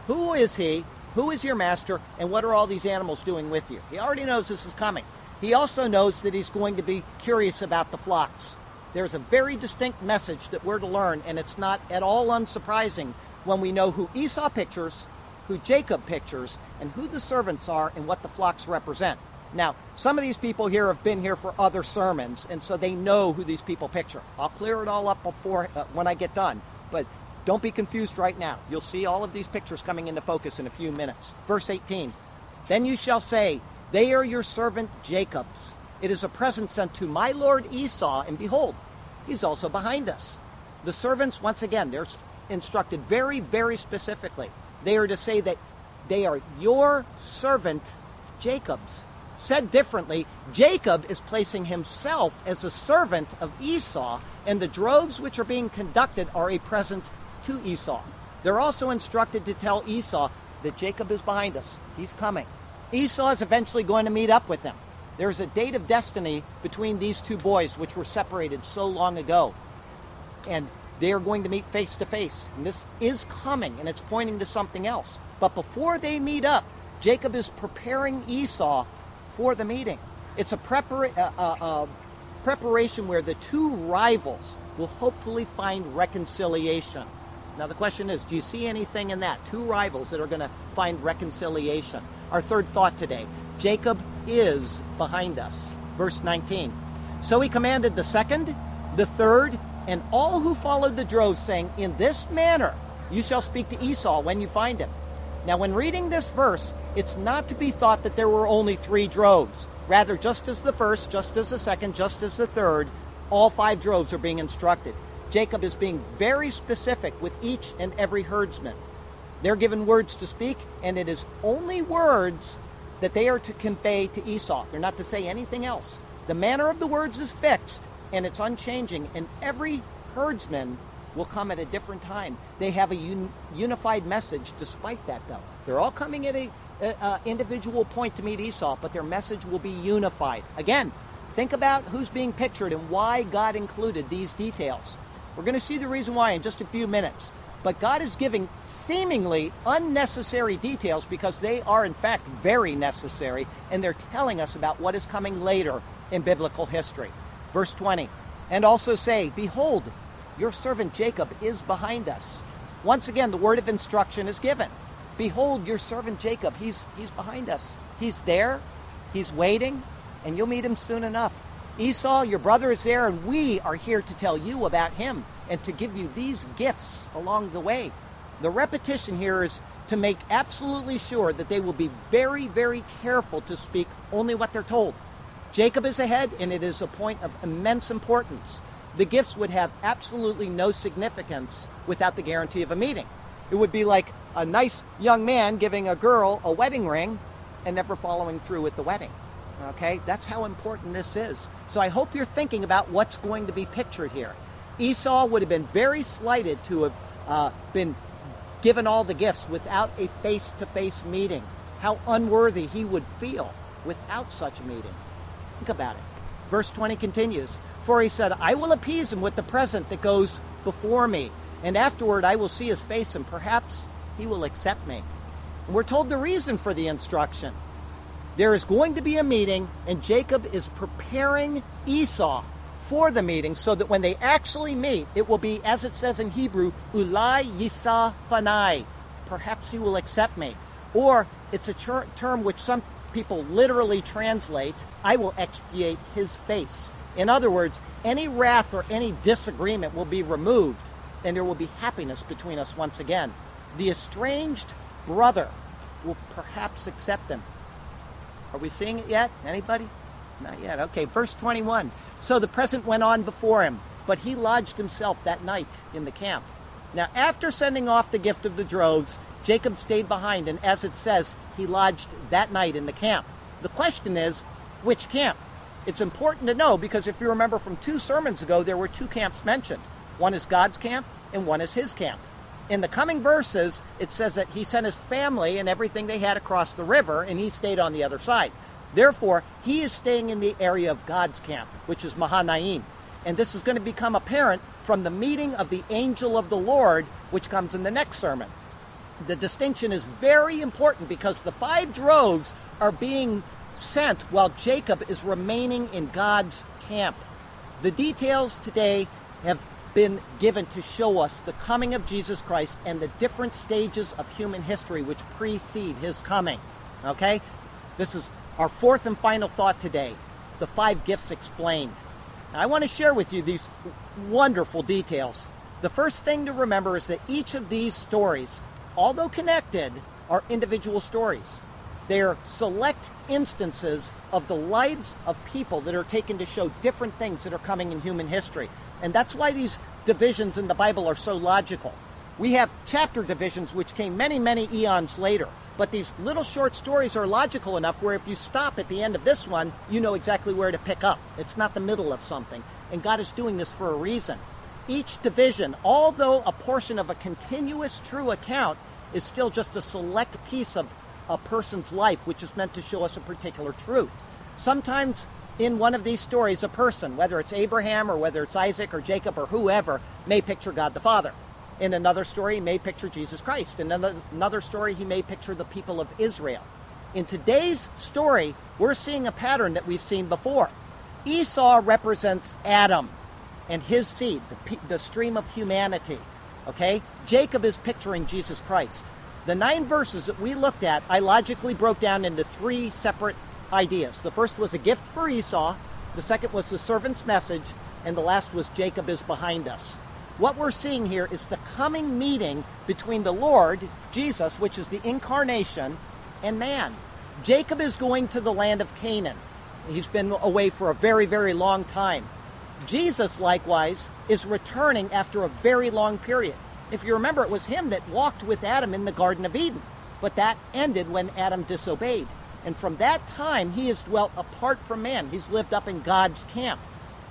Who is he? Who is your master? And what are all these animals doing with you? He already knows this is coming. He also knows that he's going to be curious about the flocks. There's a very distinct message that we're to learn, and it's not at all unsurprising when we know who Esau pictures, who Jacob pictures, and who the servants are and what the flocks represent. Now, some of these people here have been here for other sermons, and so they know who these people picture. I'll clear it all up before uh, when I get done, but don't be confused right now. You'll see all of these pictures coming into focus in a few minutes. Verse 18 Then you shall say, they are your servant Jacob's. It is a present sent to my lord Esau, and behold, he's also behind us. The servants, once again, they're instructed very, very specifically. They are to say that they are your servant Jacob's. Said differently, Jacob is placing himself as a servant of Esau, and the droves which are being conducted are a present to Esau. They're also instructed to tell Esau that Jacob is behind us. He's coming. Esau is eventually going to meet up with them. There's a date of destiny between these two boys, which were separated so long ago. And they are going to meet face to face. And this is coming, and it's pointing to something else. But before they meet up, Jacob is preparing Esau for the meeting. It's a, prepara- uh, uh, uh, preparation where the two rivals will hopefully find reconciliation. Now, the question is do you see anything in that? Two rivals that are going to find reconciliation. Our third thought today Jacob is behind us. Verse 19. So he commanded the second, the third, and all who followed the drove, saying, In this manner you shall speak to Esau when you find him. Now, when reading this verse, it's not to be thought that there were only three droves. Rather, just as the first, just as the second, just as the third, all five droves are being instructed. Jacob is being very specific with each and every herdsman. They're given words to speak, and it is only words that they are to convey to Esau. They're not to say anything else. The manner of the words is fixed, and it's unchanging, and every herdsman will come at a different time. They have a un- unified message despite that, though. They're all coming at a uh, uh, individual point to meet Esau, but their message will be unified. Again, think about who's being pictured and why God included these details. We're going to see the reason why in just a few minutes. But God is giving seemingly unnecessary details because they are, in fact, very necessary, and they're telling us about what is coming later in biblical history. Verse 20, and also say, Behold, your servant Jacob is behind us. Once again, the word of instruction is given. Behold, your servant Jacob, he's, he's behind us. He's there, he's waiting, and you'll meet him soon enough. Esau, your brother is there, and we are here to tell you about him and to give you these gifts along the way. The repetition here is to make absolutely sure that they will be very, very careful to speak only what they're told. Jacob is ahead, and it is a point of immense importance. The gifts would have absolutely no significance without the guarantee of a meeting. It would be like a nice young man giving a girl a wedding ring and never following through with the wedding. Okay? That's how important this is. So I hope you're thinking about what's going to be pictured here. Esau would have been very slighted to have uh, been given all the gifts without a face to face meeting. How unworthy he would feel without such a meeting. Think about it. Verse 20 continues For he said, I will appease him with the present that goes before me, and afterward I will see his face, and perhaps he will accept me. And we're told the reason for the instruction. There is going to be a meeting, and Jacob is preparing Esau for the meeting so that when they actually meet, it will be, as it says in Hebrew, Ulai Yisa Fanai. Perhaps he will accept me. Or it's a ter- term which some people literally translate, I will expiate his face. In other words, any wrath or any disagreement will be removed, and there will be happiness between us once again. The estranged brother will perhaps accept him. Are we seeing it yet? Anybody? Not yet. Okay, verse 21. So the present went on before him, but he lodged himself that night in the camp. Now, after sending off the gift of the droves, Jacob stayed behind, and as it says, he lodged that night in the camp. The question is, which camp? It's important to know because if you remember from two sermons ago, there were two camps mentioned. One is God's camp, and one is his camp. In the coming verses, it says that he sent his family and everything they had across the river, and he stayed on the other side. Therefore, he is staying in the area of God's camp, which is Mahanaim. And this is going to become apparent from the meeting of the angel of the Lord, which comes in the next sermon. The distinction is very important because the five droves are being sent while Jacob is remaining in God's camp. The details today have been given to show us the coming of Jesus Christ and the different stages of human history which precede his coming. Okay? This is our fourth and final thought today the five gifts explained. Now, I want to share with you these wonderful details. The first thing to remember is that each of these stories, although connected, are individual stories. They are select instances of the lives of people that are taken to show different things that are coming in human history. And that's why these divisions in the Bible are so logical. We have chapter divisions which came many, many eons later. But these little short stories are logical enough where if you stop at the end of this one, you know exactly where to pick up. It's not the middle of something. And God is doing this for a reason. Each division, although a portion of a continuous true account, is still just a select piece of a person's life which is meant to show us a particular truth. Sometimes in one of these stories, a person, whether it's Abraham or whether it's Isaac or Jacob or whoever, may picture God the Father. In another story, he may picture Jesus Christ. In another story, he may picture the people of Israel. In today's story, we're seeing a pattern that we've seen before. Esau represents Adam and his seed, the, the stream of humanity. Okay? Jacob is picturing Jesus Christ. The nine verses that we looked at, I logically broke down into three separate ideas. The first was a gift for Esau, the second was the servant's message, and the last was Jacob is behind us. What we're seeing here is the coming meeting between the Lord, Jesus, which is the incarnation, and man. Jacob is going to the land of Canaan. He's been away for a very, very long time. Jesus, likewise, is returning after a very long period. If you remember, it was him that walked with Adam in the Garden of Eden, but that ended when Adam disobeyed. And from that time, he has dwelt apart from man. He's lived up in God's camp.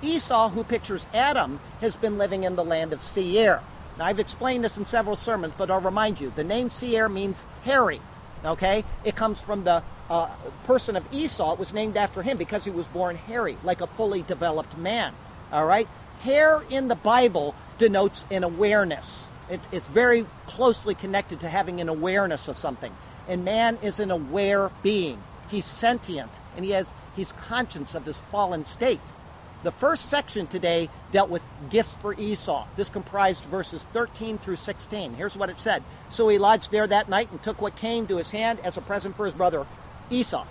Esau, who pictures Adam, has been living in the land of Seir. Now, I've explained this in several sermons, but I'll remind you the name Seir means hairy. Okay? It comes from the uh, person of Esau. It was named after him because he was born hairy, like a fully developed man. All right? Hair in the Bible denotes an awareness. It, it's very closely connected to having an awareness of something. And man is an aware being. He's sentient and he has he's conscious of his fallen state. The first section today dealt with gifts for Esau. This comprised verses 13 through 16. Here's what it said. So he lodged there that night and took what came to his hand as a present for his brother Esau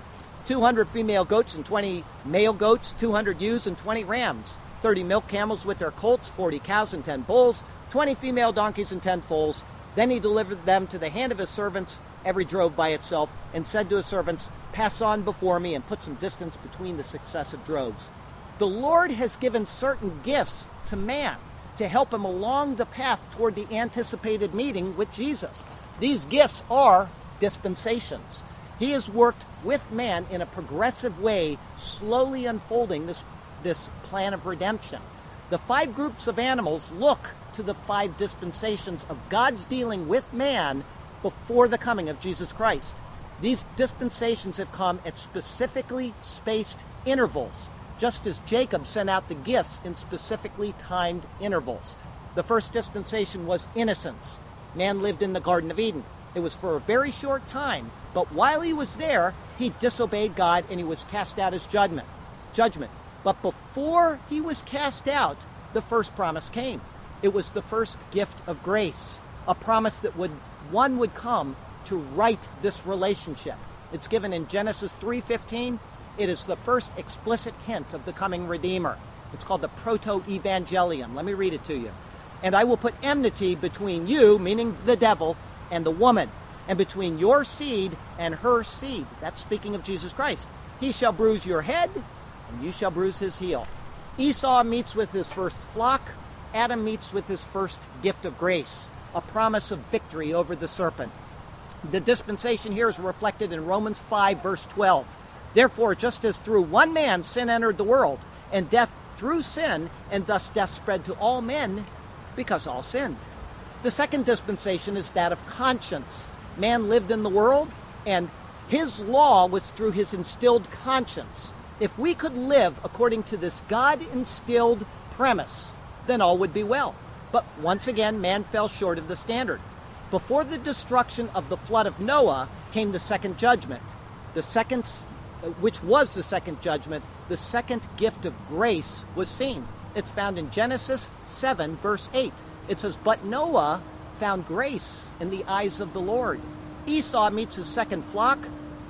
200 female goats and 20 male goats, 200 ewes and 20 rams, 30 milk camels with their colts, 40 cows and 10 bulls, 20 female donkeys and 10 foals. Then he delivered them to the hand of his servants, every drove by itself, and said to his servants, Pass on before me and put some distance between the successive droves. The Lord has given certain gifts to man to help him along the path toward the anticipated meeting with Jesus. These gifts are dispensations. He has worked with man in a progressive way, slowly unfolding this, this plan of redemption. The five groups of animals look to the five dispensations of God's dealing with man before the coming of Jesus Christ. These dispensations have come at specifically spaced intervals just as Jacob sent out the gifts in specifically timed intervals. The first dispensation was innocence. Man lived in the Garden of Eden. It was for a very short time, but while he was there, he disobeyed God and he was cast out as judgment. Judgment. But before he was cast out, the first promise came. It was the first gift of grace, a promise that would one would come to right this relationship. It's given in Genesis 3:15 it is the first explicit hint of the coming Redeemer. It's called the Proto Evangelium. Let me read it to you. And I will put enmity between you, meaning the devil, and the woman, and between your seed and her seed. That's speaking of Jesus Christ. He shall bruise your head, and you shall bruise his heel. Esau meets with his first flock. Adam meets with his first gift of grace, a promise of victory over the serpent. The dispensation here is reflected in Romans 5, verse 12. Therefore, just as through one man sin entered the world, and death through sin, and thus death spread to all men because all sinned. The second dispensation is that of conscience. Man lived in the world, and his law was through his instilled conscience. If we could live according to this God instilled premise, then all would be well. But once again, man fell short of the standard. Before the destruction of the flood of Noah came the second judgment. The second which was the second judgment, the second gift of grace was seen. It's found in Genesis 7, verse 8. It says, But Noah found grace in the eyes of the Lord. Esau meets his second flock.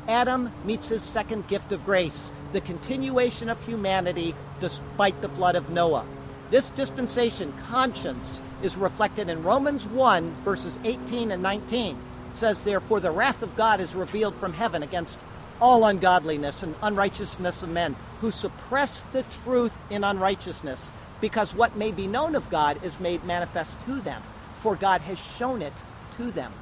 Adam meets his second gift of grace, the continuation of humanity despite the flood of Noah. This dispensation, conscience, is reflected in Romans 1, verses 18 and 19. It says, Therefore, the wrath of God is revealed from heaven against all ungodliness and unrighteousness of men who suppress the truth in unrighteousness, because what may be known of God is made manifest to them, for God has shown it to them.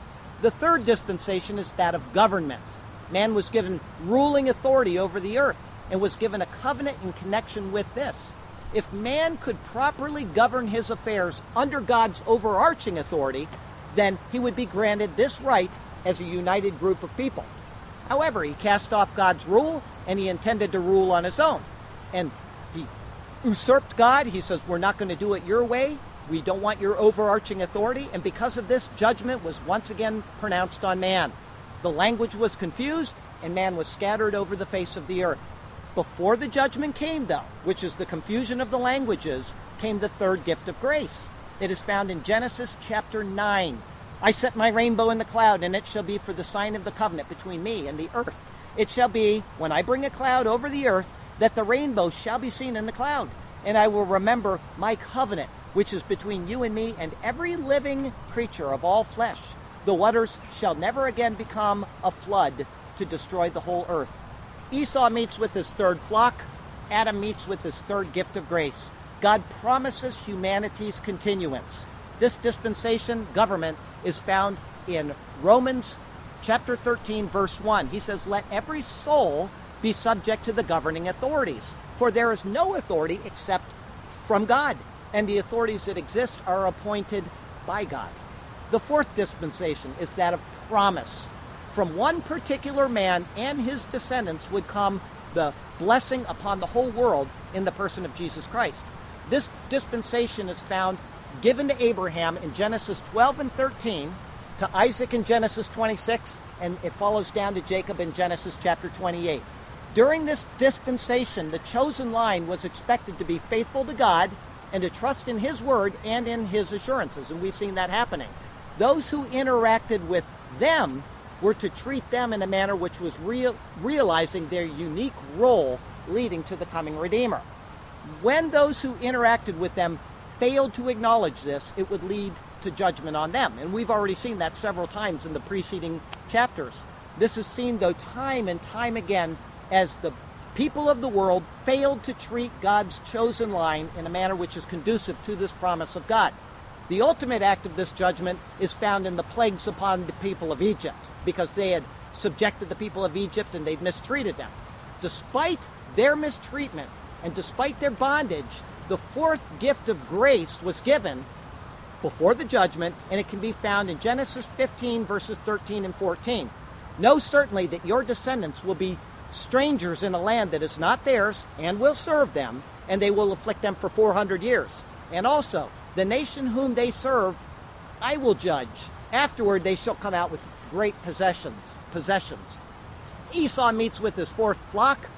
The third dispensation is that of government. Man was given ruling authority over the earth and was given a covenant in connection with this. If man could properly govern his affairs under God's overarching authority, then he would be granted this right as a united group of people. However, he cast off God's rule and he intended to rule on his own. And he usurped God. He says, We're not going to do it your way. We don't want your overarching authority. And because of this, judgment was once again pronounced on man. The language was confused, and man was scattered over the face of the earth. Before the judgment came, though, which is the confusion of the languages, came the third gift of grace. It is found in Genesis chapter 9, I set my rainbow in the cloud, and it shall be for the sign of the covenant between me and the earth. It shall be, when I bring a cloud over the earth, that the rainbow shall be seen in the cloud. And I will remember my covenant, which is between you and me and every living creature of all flesh. The waters shall never again become a flood to destroy the whole earth. Esau meets with his third flock. Adam meets with his third gift of grace. God promises humanity's continuance. This dispensation government is found in Romans chapter 13, verse 1. He says, Let every soul be subject to the governing authorities, for there is no authority except from God, and the authorities that exist are appointed by God. The fourth dispensation is that of promise. From one particular man and his descendants would come the blessing upon the whole world in the person of Jesus Christ. This dispensation is found given to Abraham in Genesis 12 and 13, to Isaac in Genesis 26, and it follows down to Jacob in Genesis chapter 28. During this dispensation, the chosen line was expected to be faithful to God and to trust in His word and in His assurances, and we've seen that happening. Those who interacted with them were to treat them in a manner which was real, realizing their unique role leading to the coming Redeemer. When those who interacted with them failed to acknowledge this, it would lead to judgment on them. And we've already seen that several times in the preceding chapters. This is seen, though, time and time again as the people of the world failed to treat God's chosen line in a manner which is conducive to this promise of God. The ultimate act of this judgment is found in the plagues upon the people of Egypt, because they had subjected the people of Egypt and they'd mistreated them. Despite their mistreatment and despite their bondage, the fourth gift of grace was given before the judgment, and it can be found in Genesis 15, verses 13 and 14. Know certainly that your descendants will be strangers in a land that is not theirs, and will serve them, and they will afflict them for 400 years. And also, the nation whom they serve, I will judge. Afterward, they shall come out with great possessions. Possessions. Esau meets with his fourth flock.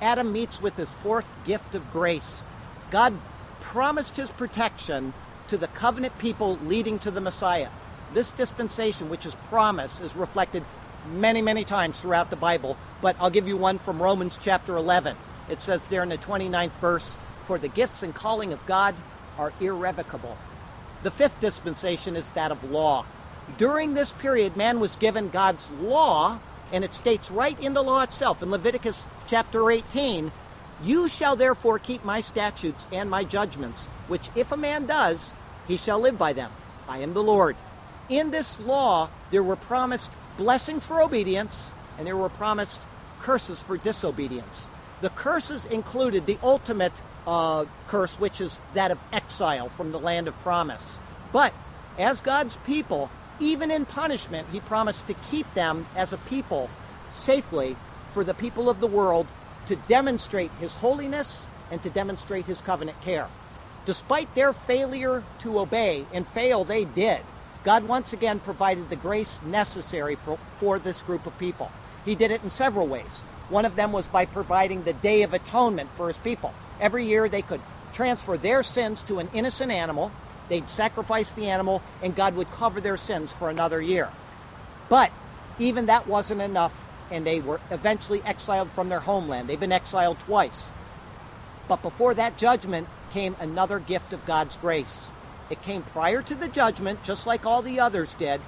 Adam meets with his fourth gift of grace. God promised his protection to the covenant people leading to the Messiah. This dispensation, which is promise, is reflected many, many times throughout the Bible, but I'll give you one from Romans chapter 11. It says there in the 29th verse, For the gifts and calling of God are irrevocable. The fifth dispensation is that of law. During this period, man was given God's law, and it states right in the law itself in Leviticus chapter 18 You shall therefore keep my statutes and my judgments, which if a man does, he shall live by them. I am the Lord. In this law, there were promised blessings for obedience, and there were promised curses for disobedience. The curses included the ultimate uh, curse, which is that of exile from the land of promise. But as God's people, even in punishment, He promised to keep them as a people safely for the people of the world to demonstrate His holiness and to demonstrate His covenant care. Despite their failure to obey, and fail they did, God once again provided the grace necessary for, for this group of people. He did it in several ways. One of them was by providing the Day of Atonement for his people. Every year they could transfer their sins to an innocent animal, they'd sacrifice the animal, and God would cover their sins for another year. But even that wasn't enough, and they were eventually exiled from their homeland. They've been exiled twice. But before that judgment came another gift of God's grace. It came prior to the judgment, just like all the others did,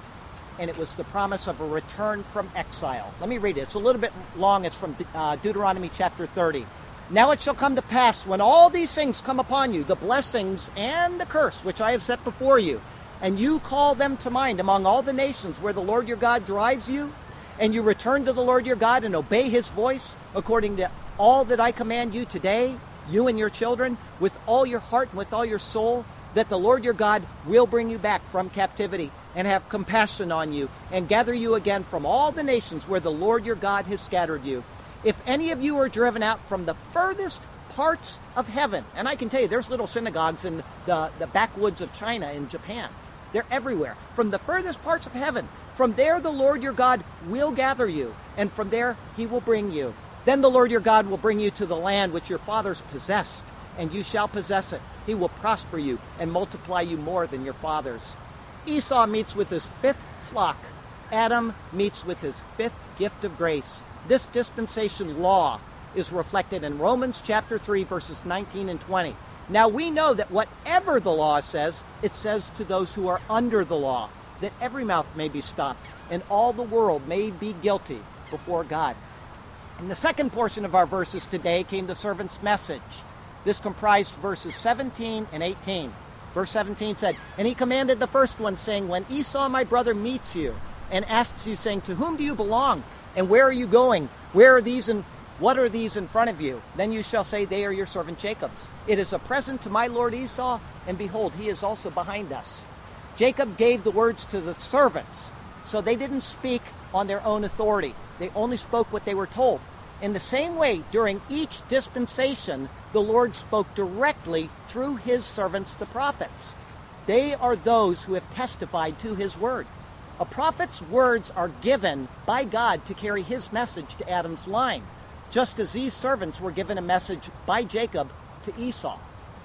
and it was the promise of a return from exile. Let me read it. It's a little bit long. It's from uh, Deuteronomy chapter 30. Now it shall come to pass when all these things come upon you, the blessings and the curse which I have set before you, and you call them to mind among all the nations where the Lord your God drives you, and you return to the Lord your God and obey his voice according to all that I command you today, you and your children, with all your heart and with all your soul, that the Lord your God will bring you back from captivity and have compassion on you and gather you again from all the nations where the Lord your God has scattered you. If any of you are driven out from the furthest parts of heaven, and I can tell you there's little synagogues in the, the backwoods of China in Japan. They're everywhere. From the furthest parts of heaven, from there the Lord your God will gather you, and from there he will bring you. Then the Lord your God will bring you to the land which your fathers possessed, and you shall possess it. He will prosper you and multiply you more than your fathers. Esau meets with his fifth flock. Adam meets with his fifth gift of grace. This dispensation law is reflected in Romans chapter 3 verses 19 and 20. Now we know that whatever the law says, it says to those who are under the law, that every mouth may be stopped and all the world may be guilty before God. In the second portion of our verses today came the servant's message. This comprised verses 17 and 18. Verse 17 said, And he commanded the first one, saying, When Esau my brother meets you and asks you, saying, To whom do you belong? And where are you going? Where are these and what are these in front of you? Then you shall say, They are your servant Jacob's. It is a present to my lord Esau, and behold, he is also behind us. Jacob gave the words to the servants, so they didn't speak on their own authority. They only spoke what they were told. In the same way, during each dispensation, the Lord spoke directly through his servants, the prophets. They are those who have testified to his word. A prophet's words are given by God to carry his message to Adam's line, just as these servants were given a message by Jacob to Esau.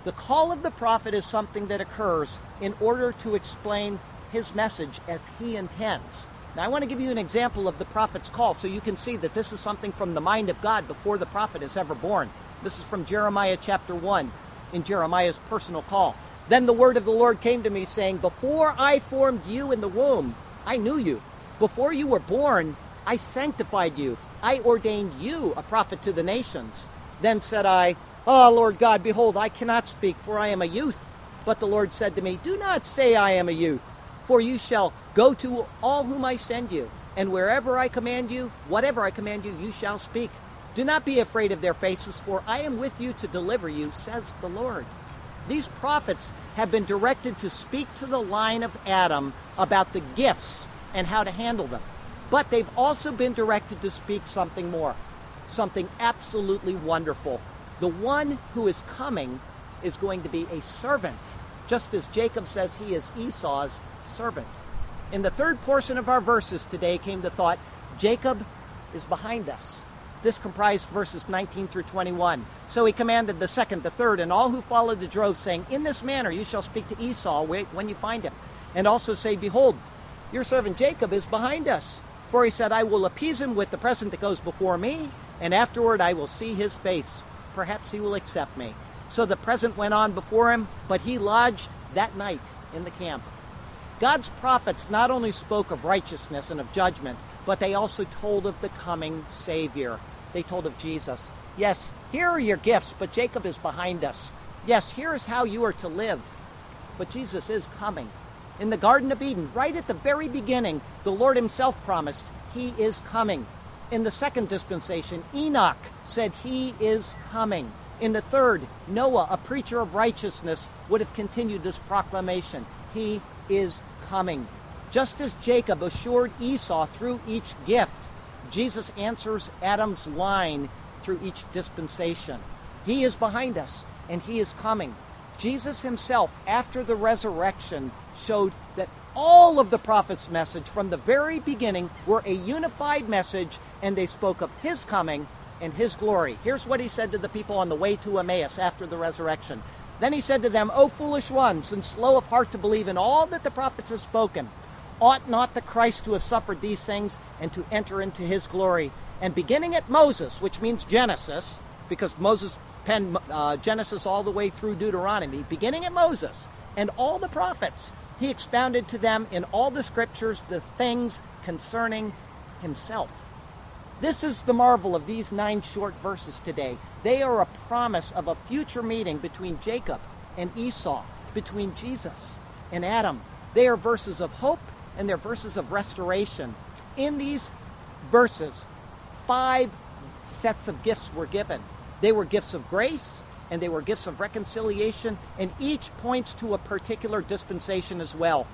The call of the prophet is something that occurs in order to explain his message as he intends. Now, I want to give you an example of the prophet's call so you can see that this is something from the mind of God before the prophet is ever born. This is from Jeremiah chapter 1 in Jeremiah's personal call. Then the word of the Lord came to me, saying, Before I formed you in the womb, I knew you. Before you were born, I sanctified you. I ordained you a prophet to the nations. Then said I, Ah, oh, Lord God, behold, I cannot speak, for I am a youth. But the Lord said to me, Do not say I am a youth for you shall go to all whom I send you, and wherever I command you, whatever I command you, you shall speak. Do not be afraid of their faces, for I am with you to deliver you, says the Lord. These prophets have been directed to speak to the line of Adam about the gifts and how to handle them. But they've also been directed to speak something more, something absolutely wonderful. The one who is coming is going to be a servant, just as Jacob says he is Esau's servant. In the third portion of our verses today came the thought Jacob is behind us. This comprised verses 19 through 21. So he commanded the second, the third, and all who followed the drove, saying, In this manner you shall speak to Esau when you find him. And also say, Behold, your servant Jacob is behind us. For he said, I will appease him with the present that goes before me, and afterward I will see his face. Perhaps he will accept me. So the present went on before him, but he lodged that night in the camp. God's prophets not only spoke of righteousness and of judgment, but they also told of the coming Savior. They told of Jesus. Yes, here are your gifts, but Jacob is behind us. Yes, here is how you are to live, but Jesus is coming. In the Garden of Eden, right at the very beginning, the Lord Himself promised, He is coming. In the second dispensation, Enoch said, He is coming. In the third, Noah, a preacher of righteousness, would have continued this proclamation. He is coming. Just as Jacob assured Esau through each gift, Jesus answers Adam's line through each dispensation. He is behind us and he is coming. Jesus himself, after the resurrection, showed that all of the prophets' message from the very beginning were a unified message and they spoke of his coming and his glory. Here's what he said to the people on the way to Emmaus after the resurrection then he said to them, O foolish ones, and slow of heart to believe in all that the prophets have spoken, ought not the Christ to have suffered these things and to enter into his glory? And beginning at Moses, which means Genesis, because Moses penned uh, Genesis all the way through Deuteronomy, beginning at Moses and all the prophets, he expounded to them in all the scriptures the things concerning himself. This is the marvel of these nine short verses today. They are a promise of a future meeting between Jacob and Esau, between Jesus and Adam. They are verses of hope and they're verses of restoration. In these verses, five sets of gifts were given. They were gifts of grace and they were gifts of reconciliation, and each points to a particular dispensation as well.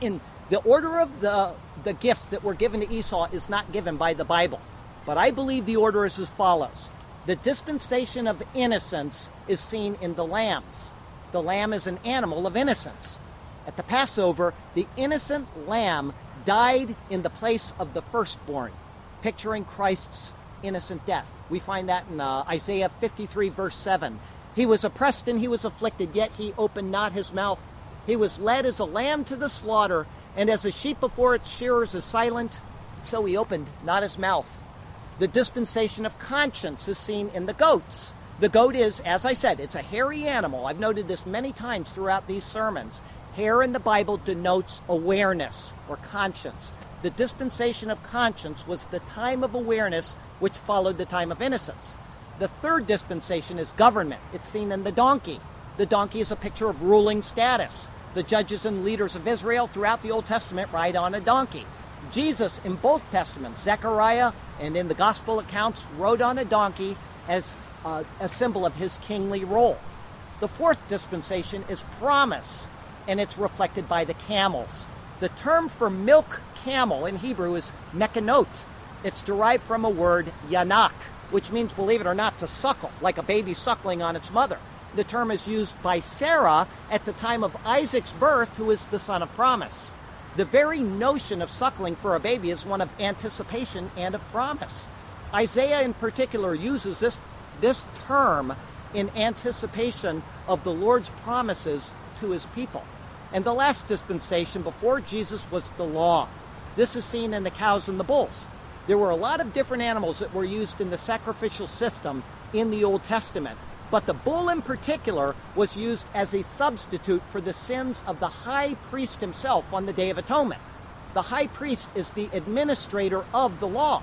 In the order of the, the gifts that were given to Esau is not given by the Bible, but I believe the order is as follows. The dispensation of innocence is seen in the lambs. The lamb is an animal of innocence. At the Passover, the innocent lamb died in the place of the firstborn, picturing Christ's innocent death. We find that in uh, Isaiah 53, verse 7. He was oppressed and he was afflicted, yet he opened not his mouth. He was led as a lamb to the slaughter, and as a sheep before its shearers is silent, so he opened not his mouth. The dispensation of conscience is seen in the goats. The goat is, as I said, it's a hairy animal. I've noted this many times throughout these sermons. Hair in the Bible denotes awareness or conscience. The dispensation of conscience was the time of awareness which followed the time of innocence. The third dispensation is government. It's seen in the donkey. The donkey is a picture of ruling status. The judges and leaders of Israel throughout the Old Testament ride on a donkey. Jesus, in both Testaments, Zechariah and in the Gospel accounts, rode on a donkey as uh, a symbol of his kingly role. The fourth dispensation is promise, and it's reflected by the camels. The term for milk camel in Hebrew is mekanot. It's derived from a word yanak, which means, believe it or not, to suckle, like a baby suckling on its mother. The term is used by Sarah at the time of Isaac's birth, who is the son of promise. The very notion of suckling for a baby is one of anticipation and of promise. Isaiah, in particular, uses this, this term in anticipation of the Lord's promises to his people. And the last dispensation before Jesus was the law. This is seen in the cows and the bulls. There were a lot of different animals that were used in the sacrificial system in the Old Testament, but the bull in particular was used as a substitute for the sins of the high priest himself on the Day of Atonement. The high priest is the administrator of the law,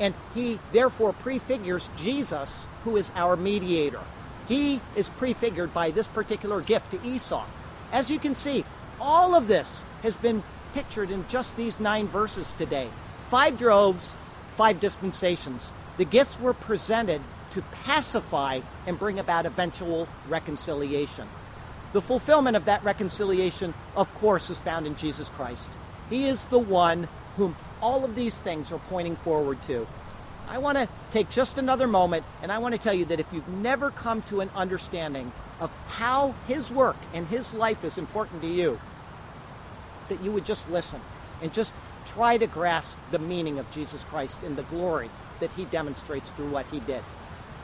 and he therefore prefigures Jesus, who is our mediator. He is prefigured by this particular gift to Esau. As you can see, all of this has been pictured in just these nine verses today. Five droves, five dispensations. The gifts were presented to pacify and bring about eventual reconciliation. The fulfillment of that reconciliation, of course, is found in Jesus Christ. He is the one whom all of these things are pointing forward to. I want to take just another moment and I want to tell you that if you've never come to an understanding of how His work and His life is important to you, that you would just listen and just try to grasp the meaning of Jesus Christ and the glory that He demonstrates through what He did.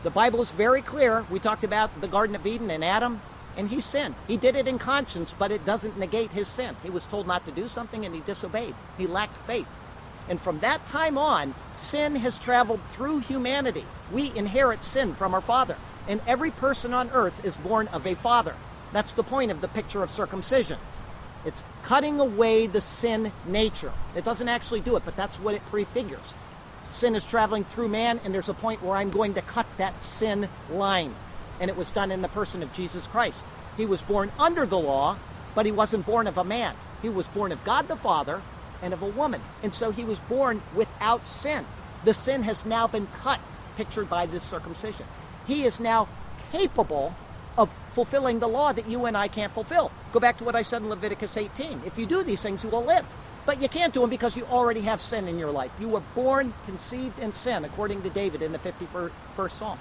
The Bible is very clear. We talked about the Garden of Eden and Adam, and he sinned. He did it in conscience, but it doesn't negate his sin. He was told not to do something and he disobeyed. He lacked faith. And from that time on, sin has traveled through humanity. We inherit sin from our father. And every person on earth is born of a father. That's the point of the picture of circumcision. It's cutting away the sin nature. It doesn't actually do it, but that's what it prefigures sin is traveling through man, and there's a point where I'm going to cut that sin line. And it was done in the person of Jesus Christ. He was born under the law, but he wasn't born of a man. He was born of God the Father and of a woman. And so he was born without sin. The sin has now been cut, pictured by this circumcision. He is now capable of fulfilling the law that you and I can't fulfill. Go back to what I said in Leviticus 18. If you do these things, you will live. But you can't do them because you already have sin in your life. You were born conceived in sin, according to David in the 51st Psalm.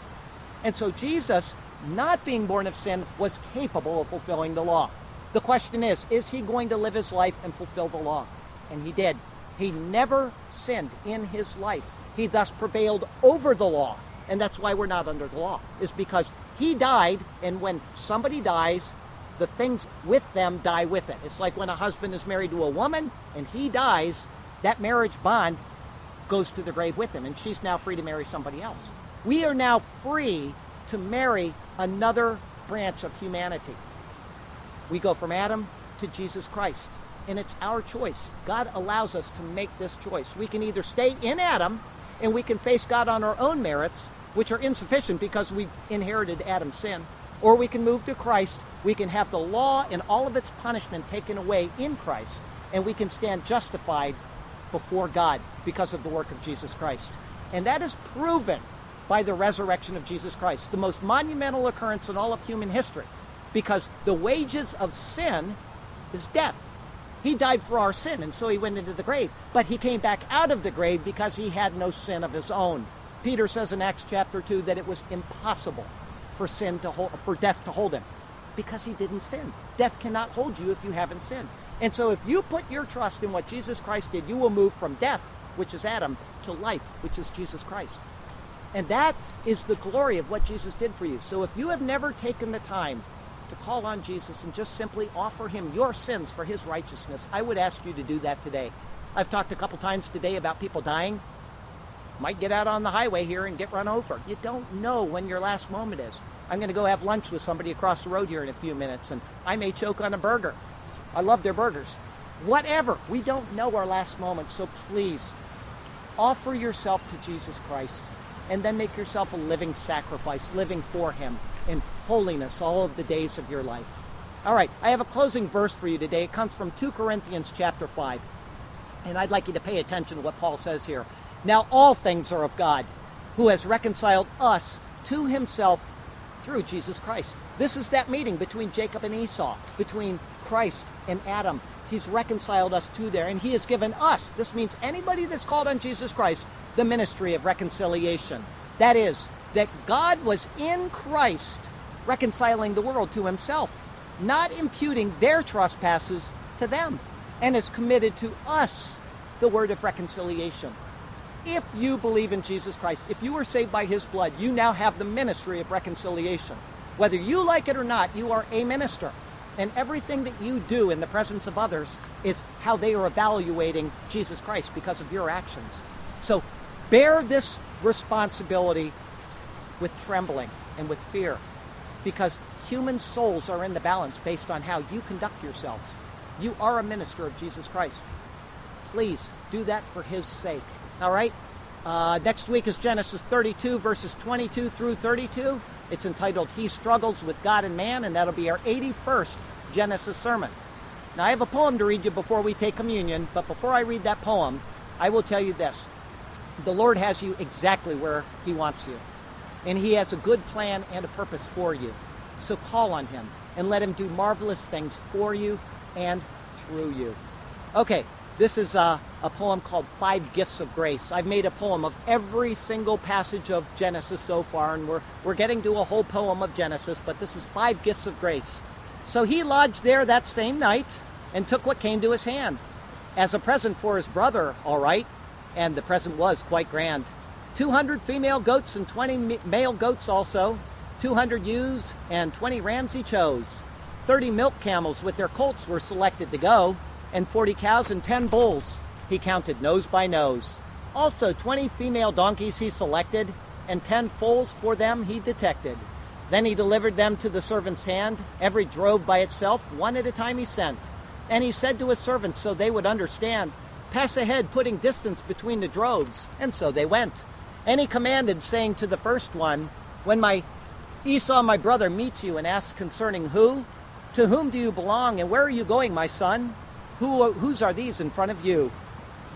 And so Jesus, not being born of sin, was capable of fulfilling the law. The question is, is he going to live his life and fulfill the law? And he did. He never sinned in his life. He thus prevailed over the law. And that's why we're not under the law, is because he died, and when somebody dies, the things with them die with it. It's like when a husband is married to a woman and he dies, that marriage bond goes to the grave with him, and she's now free to marry somebody else. We are now free to marry another branch of humanity. We go from Adam to Jesus Christ, and it's our choice. God allows us to make this choice. We can either stay in Adam and we can face God on our own merits, which are insufficient because we inherited Adam's sin, or we can move to Christ. We can have the law and all of its punishment taken away in Christ, and we can stand justified before God because of the work of Jesus Christ. And that is proven by the resurrection of Jesus Christ, the most monumental occurrence in all of human history, because the wages of sin is death. He died for our sin, and so he went into the grave. But he came back out of the grave because he had no sin of his own. Peter says in Acts chapter 2 that it was impossible for sin to hold, for death to hold him because he didn't sin. Death cannot hold you if you haven't sinned. And so if you put your trust in what Jesus Christ did, you will move from death, which is Adam, to life, which is Jesus Christ. And that is the glory of what Jesus did for you. So if you have never taken the time to call on Jesus and just simply offer him your sins for his righteousness, I would ask you to do that today. I've talked a couple times today about people dying might get out on the highway here and get run over. You don't know when your last moment is. I'm going to go have lunch with somebody across the road here in a few minutes, and I may choke on a burger. I love their burgers. Whatever. We don't know our last moment, so please offer yourself to Jesus Christ and then make yourself a living sacrifice, living for Him in holiness all of the days of your life. All right, I have a closing verse for you today. It comes from 2 Corinthians chapter 5. And I'd like you to pay attention to what Paul says here. Now all things are of God, who has reconciled us to himself through Jesus Christ. This is that meeting between Jacob and Esau, between Christ and Adam. He's reconciled us to there, and He has given us, this means anybody that's called on Jesus Christ, the ministry of reconciliation. That is, that God was in Christ reconciling the world to Himself, not imputing their trespasses to them, and has committed to us the word of reconciliation. If you believe in Jesus Christ, if you are saved by His blood, you now have the ministry of reconciliation. Whether you like it or not, you are a minister. And everything that you do in the presence of others is how they are evaluating Jesus Christ because of your actions. So bear this responsibility with trembling and with fear because human souls are in the balance based on how you conduct yourselves. You are a minister of Jesus Christ. Please do that for his sake. All right? Uh, next week is Genesis 32, verses 22 through 32. It's entitled He Struggles with God and Man, and that'll be our 81st Genesis sermon. Now, I have a poem to read you before we take communion, but before I read that poem, I will tell you this. The Lord has you exactly where He wants you, and He has a good plan and a purpose for you. So call on Him and let Him do marvelous things for you and through you. Okay, this is a, a, poem called Five Gifts of Grace. I've made a poem of every single passage of Genesis so far, and we're, we're getting to a whole poem of Genesis, but this is Five Gifts of Grace. So he lodged there that same night and took what came to his hand as a present for his brother, all right, and the present was quite grand. 200 female goats and 20 male goats also, 200 ewes and 20 rams he chose. 30 milk camels with their colts were selected to go and 40 cows and 10 bulls he counted nose by nose. Also, 20 female donkeys he selected, and 10 foals for them he detected. Then he delivered them to the servant's hand. Every drove by itself, one at a time he sent. And he said to his servants, so they would understand, Pass ahead, putting distance between the droves. And so they went. And he commanded, saying to the first one, When my Esau, my brother, meets you and asks concerning who, to whom do you belong, and where are you going, my son? Who, whose are these in front of you?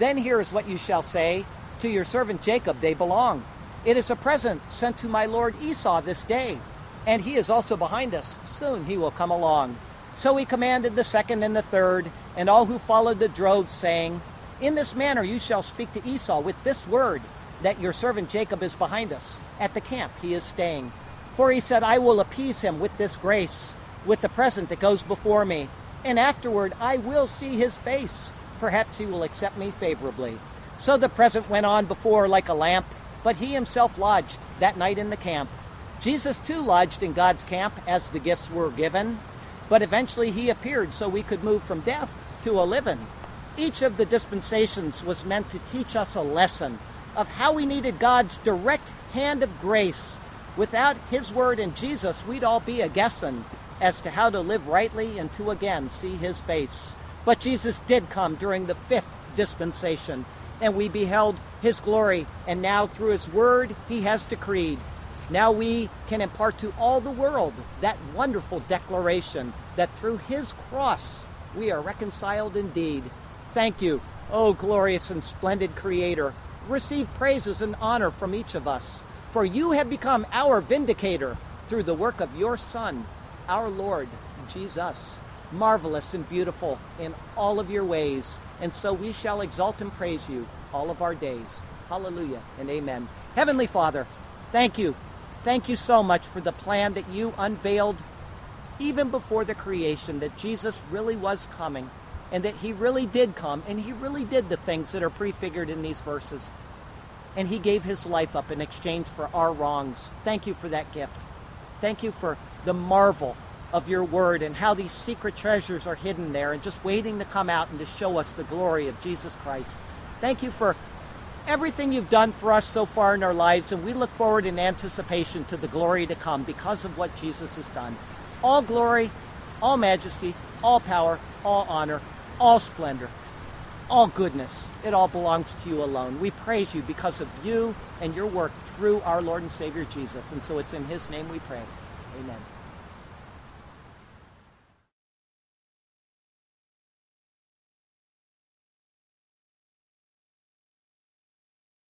Then here is what you shall say To your servant Jacob they belong. It is a present sent to my lord Esau this day, and he is also behind us. Soon he will come along. So he commanded the second and the third, and all who followed the drove, saying, In this manner you shall speak to Esau with this word, that your servant Jacob is behind us. At the camp he is staying. For he said, I will appease him with this grace, with the present that goes before me and afterward I will see his face. Perhaps he will accept me favorably. So the present went on before like a lamp, but he himself lodged that night in the camp. Jesus too lodged in God's camp as the gifts were given, but eventually he appeared so we could move from death to a living. Each of the dispensations was meant to teach us a lesson of how we needed God's direct hand of grace. Without his word and Jesus, we'd all be a guessing as to how to live rightly and to again see his face. But Jesus did come during the fifth dispensation, and we beheld his glory, and now through his word he has decreed. Now we can impart to all the world that wonderful declaration that through his cross we are reconciled indeed. Thank you, O glorious and splendid Creator. Receive praises and honor from each of us, for you have become our vindicator through the work of your Son our Lord Jesus, marvelous and beautiful in all of your ways. And so we shall exalt and praise you all of our days. Hallelujah and amen. Heavenly Father, thank you. Thank you so much for the plan that you unveiled even before the creation that Jesus really was coming and that he really did come and he really did the things that are prefigured in these verses. And he gave his life up in exchange for our wrongs. Thank you for that gift. Thank you for the marvel of your word and how these secret treasures are hidden there and just waiting to come out and to show us the glory of Jesus Christ. Thank you for everything you've done for us so far in our lives, and we look forward in anticipation to the glory to come because of what Jesus has done. All glory, all majesty, all power, all honor, all splendor, all goodness, it all belongs to you alone. We praise you because of you and your work through our Lord and Savior Jesus. And so it's in his name we pray. Amen.